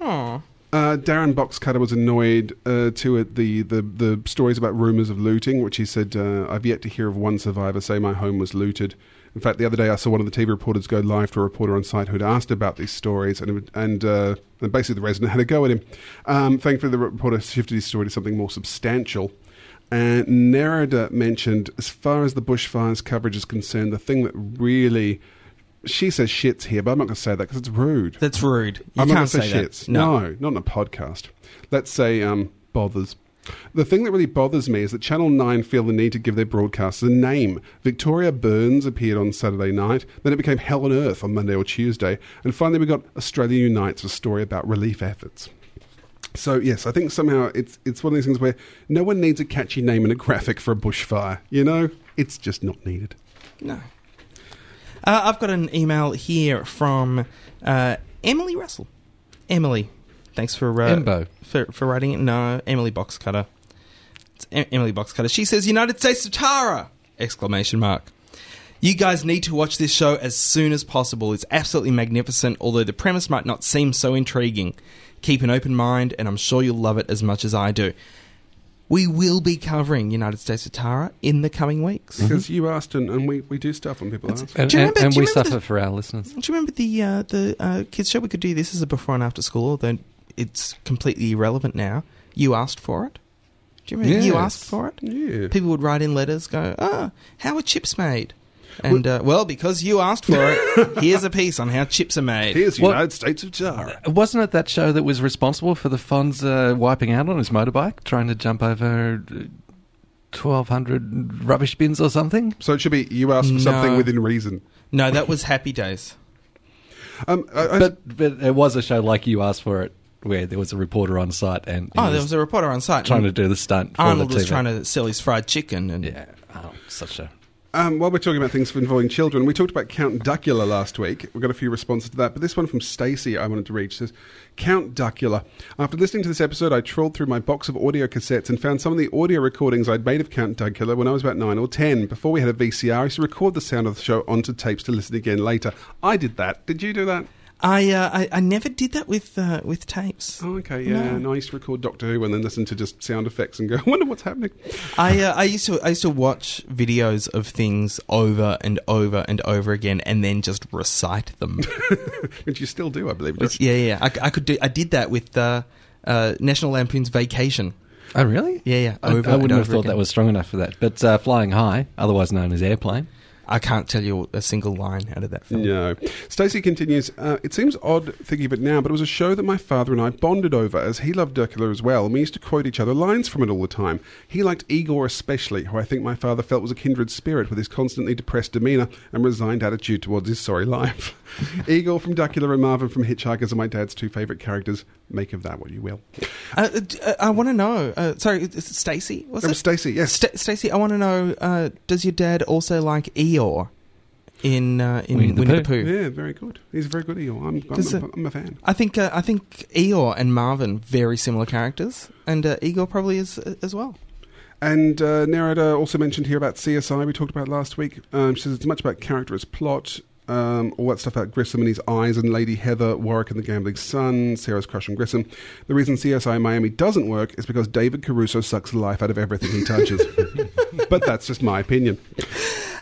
Aw. Uh, Darren Boxcutter was annoyed uh, too at the, the, the stories about rumours of looting, which he said, uh, I've yet to hear of one survivor say my home was looted. In fact, the other day I saw one of the TV reporters go live to a reporter on site who'd asked about these stories, and, and, uh, and basically the resident had a go at him. Um, thankfully, the reporter shifted his story to something more substantial. And Nerida mentioned, as far as the bushfires coverage is concerned, the thing that really. She says shits here, but I'm not going to say that because it's rude. That's rude. You I'm not can't going to say say that. shits. No. No. not in a podcast. Let's say um, bothers. The thing that really bothers me is that Channel 9 feel the need to give their broadcasters a name. Victoria Burns appeared on Saturday night, then it became Hell on Earth on Monday or Tuesday, and finally we got Australia Unites, a story about relief efforts. So yes, I think somehow it's it's one of these things where no one needs a catchy name and a graphic for a bushfire. You know, it's just not needed. No. Uh, I've got an email here from uh, Emily Russell. Emily, thanks for uh, Embo. for for writing it. No, Emily Boxcutter. It's em- Emily Boxcutter. She says, "United States of Tara!" Exclamation mark. You guys need to watch this show as soon as possible. It's absolutely magnificent, although the premise might not seem so intriguing. Keep an open mind, and I'm sure you'll love it as much as I do. We will be covering United States of Tara in the coming weeks. Because you asked, and, and we, we do stuff when people ask. And, Do you and- remember- and we suffer the- for our listeners. Do you remember the uh, the uh, kids show? We could do this as a before and after school, although it's completely irrelevant now. You asked for it. Do you remember you asked for it? Yeah. People would write in letters, go, "Ah, how are chips made?" And uh, well, because you asked for it, here's a piece on how chips are made. Here's Well- United States of Tara. Wasn't it that show that was responsible for the Fonz uh, wiping out on his motorbike, trying to jump over uh, 1,200 rubbish bins or something? So it should be you asked for something No. within reason. No, that was Happy Days. Um, I, I, But, but it was a show like you asked for it, where there was a reporter on site and he Oh, there was a reporter on site. trying to do the stunt. For Arnold the was trying to sell his fried chicken, and Yeah, oh, such a. Um, while we're talking about things involving children, we talked about Count Duckula last week. We got a few responses to that, but this one from Stacey I wanted to read. Says, Count Duckula. After listening to this episode, I trawled through my box of audio cassettes and found some of the audio recordings I'd made of Count Duckula when I was about nine or ten. Before we had a VCR, I used to record the sound of the show onto tapes to listen again later. I did that. Did you do that? I, uh, I I never did that with uh, with tapes. Oh, okay, yeah. And I used to record Doctor Who and then listen to just sound effects and go, I wonder what's happening. I uh, I used to I used to watch videos of things over and over and over again, and then just recite them. Which you still do, I believe. Which- yeah, yeah. I, I could do. I did that with uh, uh, National Lampoon's Vacation. Oh, really? Yeah, yeah. I, Over I and wouldn't have over thought again. that was strong enough for that. But uh, Flying High, otherwise known as Airplane. I can't tell you a single line out of that film. No. Stacey continues, uh, it seems odd thinking of it now, but it was a show that my father and I bonded over as he loved Duckula as well, and we used to quote each other lines from it all the time. He liked Igor especially, who I think my father felt was a kindred spirit with his constantly depressed demeanour and resigned attitude towards his sorry life. Igor from Duckula and Marvin from Hitchhikers are my dad's two favourite characters. Make of that what you will. Uh, uh, I want to know. Uh, sorry, is it Stacey? Was That it was Stacey, yes. Sta- Stacey? I want to know. Uh, does your dad also like Eeyore in uh, in Winnie Winnie, the the Pooh? Yeah, very good. He's very good, Igor. I'm, I'm, 'Cause, uh, I'm a fan. I think uh, I think Eeyore and Marvin very similar characters, and uh, Igor probably is uh, as well. And uh, Nerida also mentioned here about CSI we talked about last week. Um, she says it's much about character as plot. Um, all that stuff about Grissom and his eyes, and Lady Heather, Warrick and the Gambling Son, Sara's crush on Grissom. The reason CSI Miami doesn't work is because David Caruso sucks the life out of everything he touches. but that's just my opinion.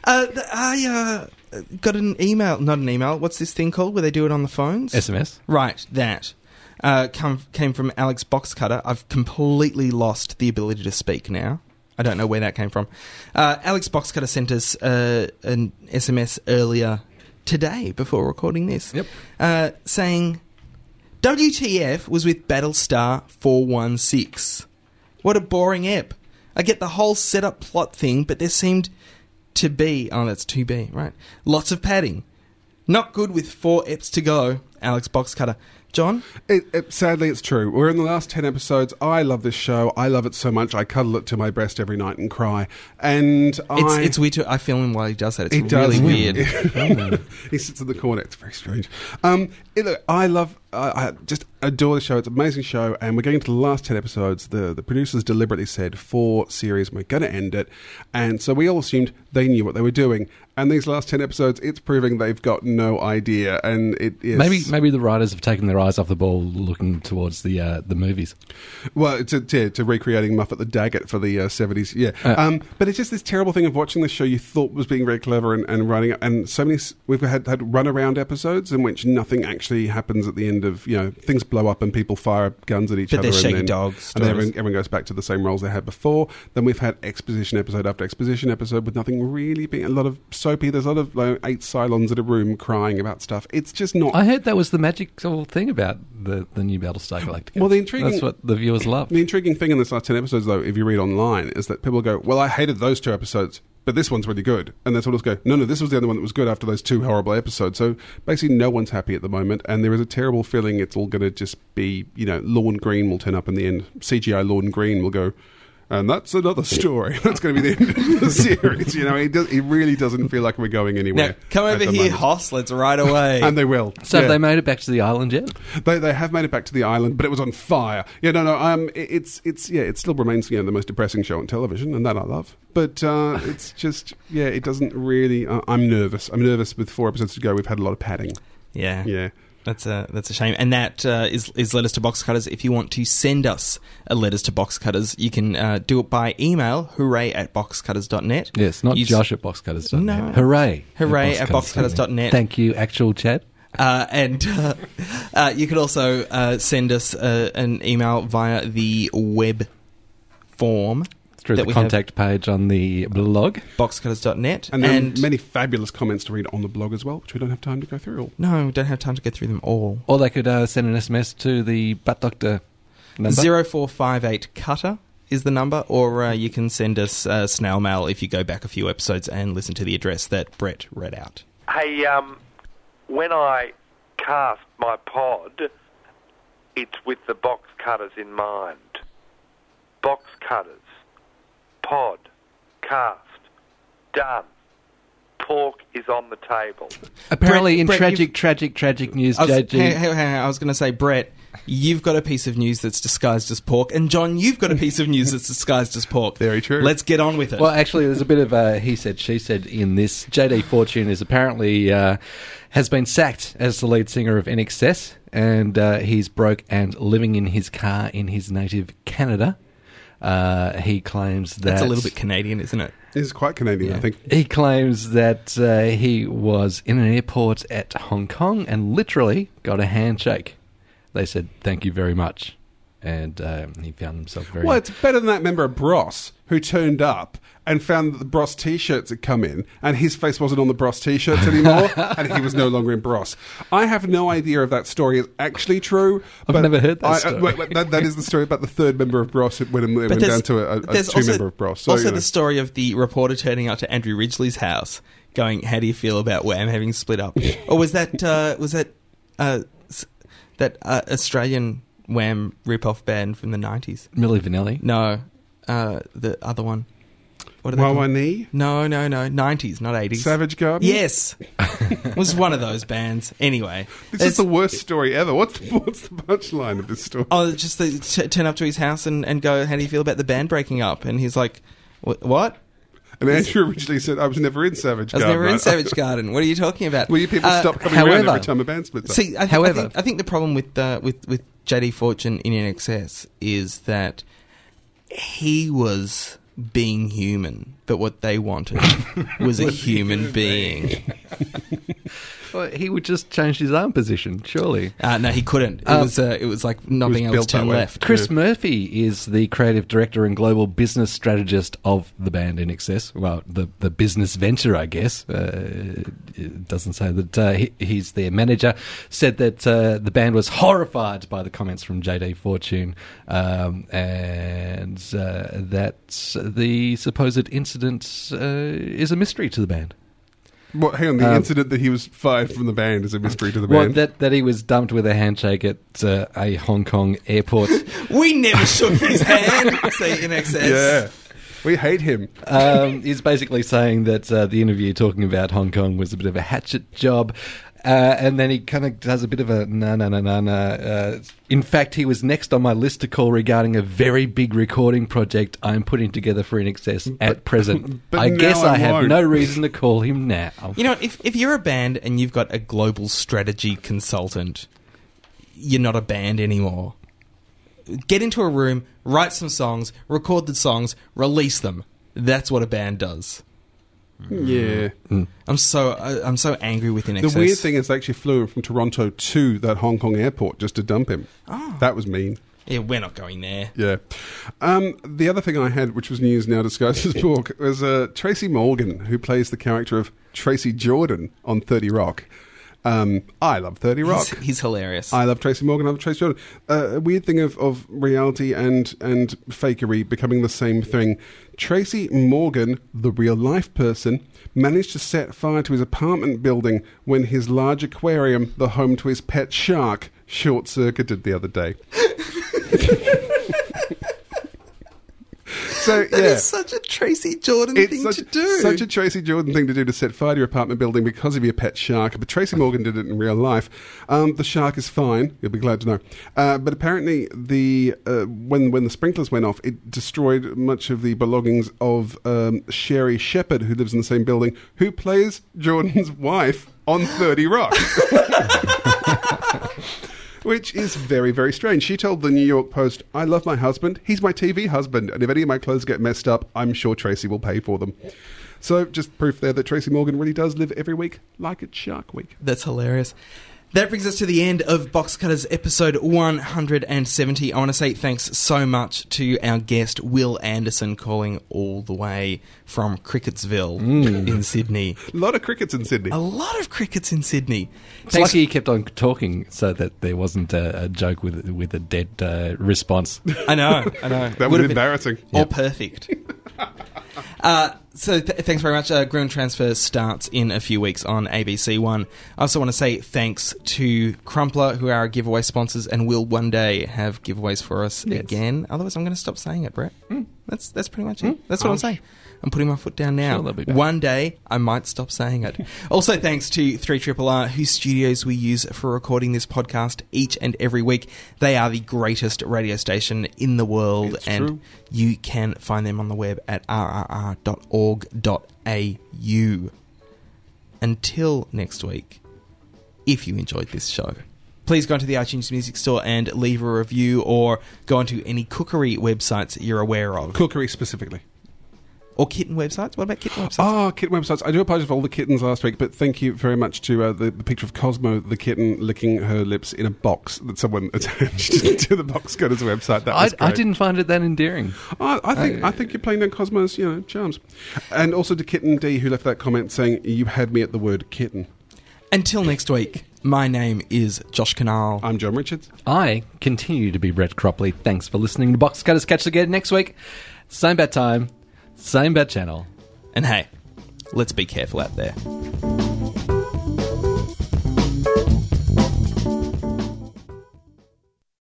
Uh, I uh, got an email, not an email. What's this thing called where they do it on the phones? SMS. Right, that uh, come, came from Alex Boxcutter. I've completely lost the ability to speak now. I don't know where that came from. Uh, Alex Boxcutter sent us uh, an SMS earlier today before recording this, Yep. uh, saying, WTF was with Battlestar 416. What a boring ep. I get the whole setup plot thing, but there seemed to be. Oh, that's 2B, right. Lots of padding. Not good with four eps to go. Alex Boxcutter. John? It, it, sadly, it's true. We're in the last 10 episodes. I love this show. I love it so much. I cuddle it to my breast every night and cry. And It's, I. it's weird to. I feel him while he does that. It's He does. really weird. he sits in the corner. It's very strange. Um, it, look, I love. I, I just adore the show. It's an amazing show, and we're getting to the last ten episodes. The the producers deliberately said four series. We're going to end it, and so we all assumed they knew what they were doing. And these last ten episodes, it's proving they've got no idea. And it is Maybe maybe the writers have taken their eyes off the ball, looking towards the uh, the movies. Well, to, to, to recreating Muffit the Daggit for the uh, 70s, yeah. Uh. um, but it's just this terrible thing of watching the show you thought was being very clever and, and running. And so many, we've had, had runaround episodes in which nothing actually happens at the end of, you know, things blow up and people fire guns at each But other. they're and shaky then, dog And then everyone, everyone goes back to the same roles they had before. Then we've had exposition episode after exposition episode with nothing really being, a lot of soapy. There's a lot of like, eight Cylons in a room crying about stuff. It's just not. I heard that was the magical thing about the, the new Battlestar Galactica. Well, the intriguing- That's what the viewers love. The intriguing thing in this last 10 episodes, though, if you read online, is that people go, Well, I hated those two episodes, but this one's really good. And then someone else go, No, no, this was the only one that was good after those two horrible episodes. So basically, no one's happy at the moment. And there is a terrible feeling it's all going to just be, you know, Lorne Greene will turn up in the end. CGI Lorne Greene will go, and that's another story. That's going to be the end of the series. You know, it, does, it really doesn't feel like we're going anywhere. Now, come over here, moment. Hoss. Let's right away. And they will. So Yeah. have they made it back to the island yet? They, they have made it back to the island, but it was on fire. Yeah, no, no. Um, it, it's it's yeah, it still remains you know the most depressing show on television, and that I love. But uh, it's just yeah, it doesn't really. Uh, I'm nervous. I'm nervous with four episodes to go. We've had a lot of padding. yeah. Yeah. That's a that's a shame, and that uh, is is letters to box cutters. If you want to send us a letters to box cutters, you can uh, do it by email. Hooray at boxcutters.net. Yes, not Josh at boxcutters.net. No. Hooray. Hooray at boxcutters.net. Thank you, actual Chad. Uh, and uh, uh, you can also uh, send us uh, an email via the web form Through that the contact page on the blog. boxcutters.net. And, then And, many fabulous comments to read on the blog as well, which we don't have time to go through all. no, we don't have time to get through them all. Or they could uh, send an SMS to the Butt Doctor number. Zero four five eight cutter is the number, or uh, you can send us uh, snail mail if you go back a few episodes and listen to the address that Brett read out. Hey, um, when I cast my pod, it's with the box cutters in mind. Box cutters, pod, cast, done. Pork is on the table. Apparently, Brett- in Brett, tragic, tragic, tragic news, I was, JG. hang- hang- hang on, I was going to say, Brett, you've got a piece of news that's disguised as pork, and John, you've got a piece of news that's disguised as pork. Very true. Let's get on with it. Well, actually, there's a bit of a he said, she said in this. JD Fortune is apparently uh, has been sacked as the lead singer of INXS, and uh, he's broke and living in his car in his native Canada. Uh, he claims that that's a little bit Canadian, isn't it? This is quite Canadian, I think. He claims that uh, he was in an airport at Hong Kong and literally got a handshake. They said, "Thank you very much," and um, he found himself very. Well, it's better than that member of Bros who turned up and found that the Bros t-shirts had come in and his face wasn't on the Bros t-shirts anymore and he was no longer in Bros. I have no idea if that story is actually true. I've but never heard that I- uh, story. wait, wait, that, that is the story about the third member of Bros when it went down to a, a, a two-member of Bros. So, also, you know. the story of the reporter turning up to Andrew Ridgeley's house, going, "How do you feel about Wham having split up?" or was that uh, was that uh, that uh, Australian Wham rip-off band from the nineties? Milli Vanilli. No, uh, the other one. What are they Wawa called? Knee? No, no, no, nineties, not eighties. Savage Garden? Yes, it was one of those bands. Anyway, This is it's- the worst story ever. What's, what's the punchline of this story? Oh, just the, t- turn up to his house and, and go, how do you feel about the band breaking up? And he's like, "Wh- what? And Andrew originally said, I was never in Savage I was Garden. never in Savage Garden. What are you talking about? Will you people Uh, stop coming around however- every time a band splits up? See, I, th- However- I, think, I think the problem with uh, with with JD Fortune in INXS is that he was being human, but what they wanted was a human being. Well, he would just change his arm position, surely. Uh, no, he couldn't. It Um, was uh, it was like nothing else built that turned left. Chris Murphy is the creative director and global business strategist of the band INXS. Well, the, the business venture, I guess. Uh, it doesn't say that uh, he, he's their manager. Said that uh, the band was horrified by the comments from JD Fortune um, and uh, that the supposed incident uh, is a mystery to the band. What, hang on, the Um, incident that he was fired from the band is a mystery to the Well, band. that, that he was dumped with a handshake at uh, a Hong Kong airport. We never shook his hand. Say INXS. yeah. We hate him. um, he's basically saying that uh, the interview talking about Hong Kong was a bit of a hatchet job. Uh, and then he kind of does a bit of a no, no, no, no, no. Uh, in fact, he was next on my list to call regarding a very big recording project I'm putting together for INXS at present. but I guess I I have no reason to call him now. You know, if if you're a band and you've got a global strategy consultant, you're not a band anymore. Get into a room, write some songs, record the songs, release them. That's what a band does. Yeah. I'm so I- I'm so angry with In The weird thing is they actually flew him from Toronto to that Hong Kong airport just to dump him. Oh. That was mean. yeah, we're not going there. Yeah. Um, the other thing I had, which was news now disguised as book, was uh, Tracy Morgan, who plays the character of Tracy Jordan on 30 Rock. Um, I love 30 Rock. He's, he's hilarious. I love Tracy Morgan. I love Tracy Jordan. Uh, a weird thing of, of reality and and fakery becoming the same thing. Tracy Morgan, the real life person, managed to set fire to his apartment building when his large aquarium, the home to his pet shark, short circuited the other day. so That is yeah. such a Tracy Jordan It's thing such, to do. such a Tracy Jordan thing to do to set fire to your apartment building because of your pet shark. But Tracy Morgan did it in real life. Um, the shark is fine. You'll be glad to know. Uh, but apparently, the uh, when when the sprinklers went off, it destroyed much of the belongings of um, Sherri Shepherd, who lives in the same building, who plays Jordan's wife on Thirty Rock. Which is very, very strange. She told the New York Post, I love my husband. He's my TV husband. And if any of my clothes get messed up, I'm sure Tracy will pay for them. So, just proof there that Tracy Morgan really does live every week like it's Shark Week. That's hilarious. That brings us to the end of Box Cutters episode 170. I want to say thanks so much to our guest, Wil Anderson, calling all the way from Cricketsville in Sydney. A lot of crickets in Sydney. A lot of crickets in Sydney. It's lucky he kept on talking so that there wasn't a, a joke with with a dead uh, response. I know, I know. That was Would've been embarrassing. All perfect. uh, so th- thanks very much. Uh, Gruen Transfer starts in a few weeks on ABC One. I also want to say thanks to Crumpler, who are our giveaway sponsors, and will one day have giveaways for us Yes. again. Otherwise, I'm going to stop saying it, Brett. That's that's pretty much it. That's what I'm saying. I'm putting my foot down now. Sure, they'll be back. One day, I might stop saying it. also, thanks to 3 Triple R, whose studios we use for recording this podcast each and every week. They are the greatest radio station in the world, It's and true. you can find them on the web at rrr.org.au. Until next week, if you enjoyed this show, please go into the iTunes Music Store and leave a review, or go onto any cookery websites you're aware of, Cookery specifically. Or kitten websites. What about kitten websites? Oh, kitten websites. I do apologize for all the kittens last week, but thank you very much to uh, the, the picture of Cosmo, the kitten, licking her lips in a box that someone attached to the box cutters website. That I, was I great. didn't find it that endearing. I, I think I think you're playing down Cosmo's you know charms, and also to Kitten D who left that comment saying you had me at the word kitten. Until next week, my name is Josh Kinal. I'm John Richards. I continue to be Brett Cropley. Thanks for listening to Box Cutters. Catch us again next week. Same bad time, same bad channel. And hey, let's be careful out there.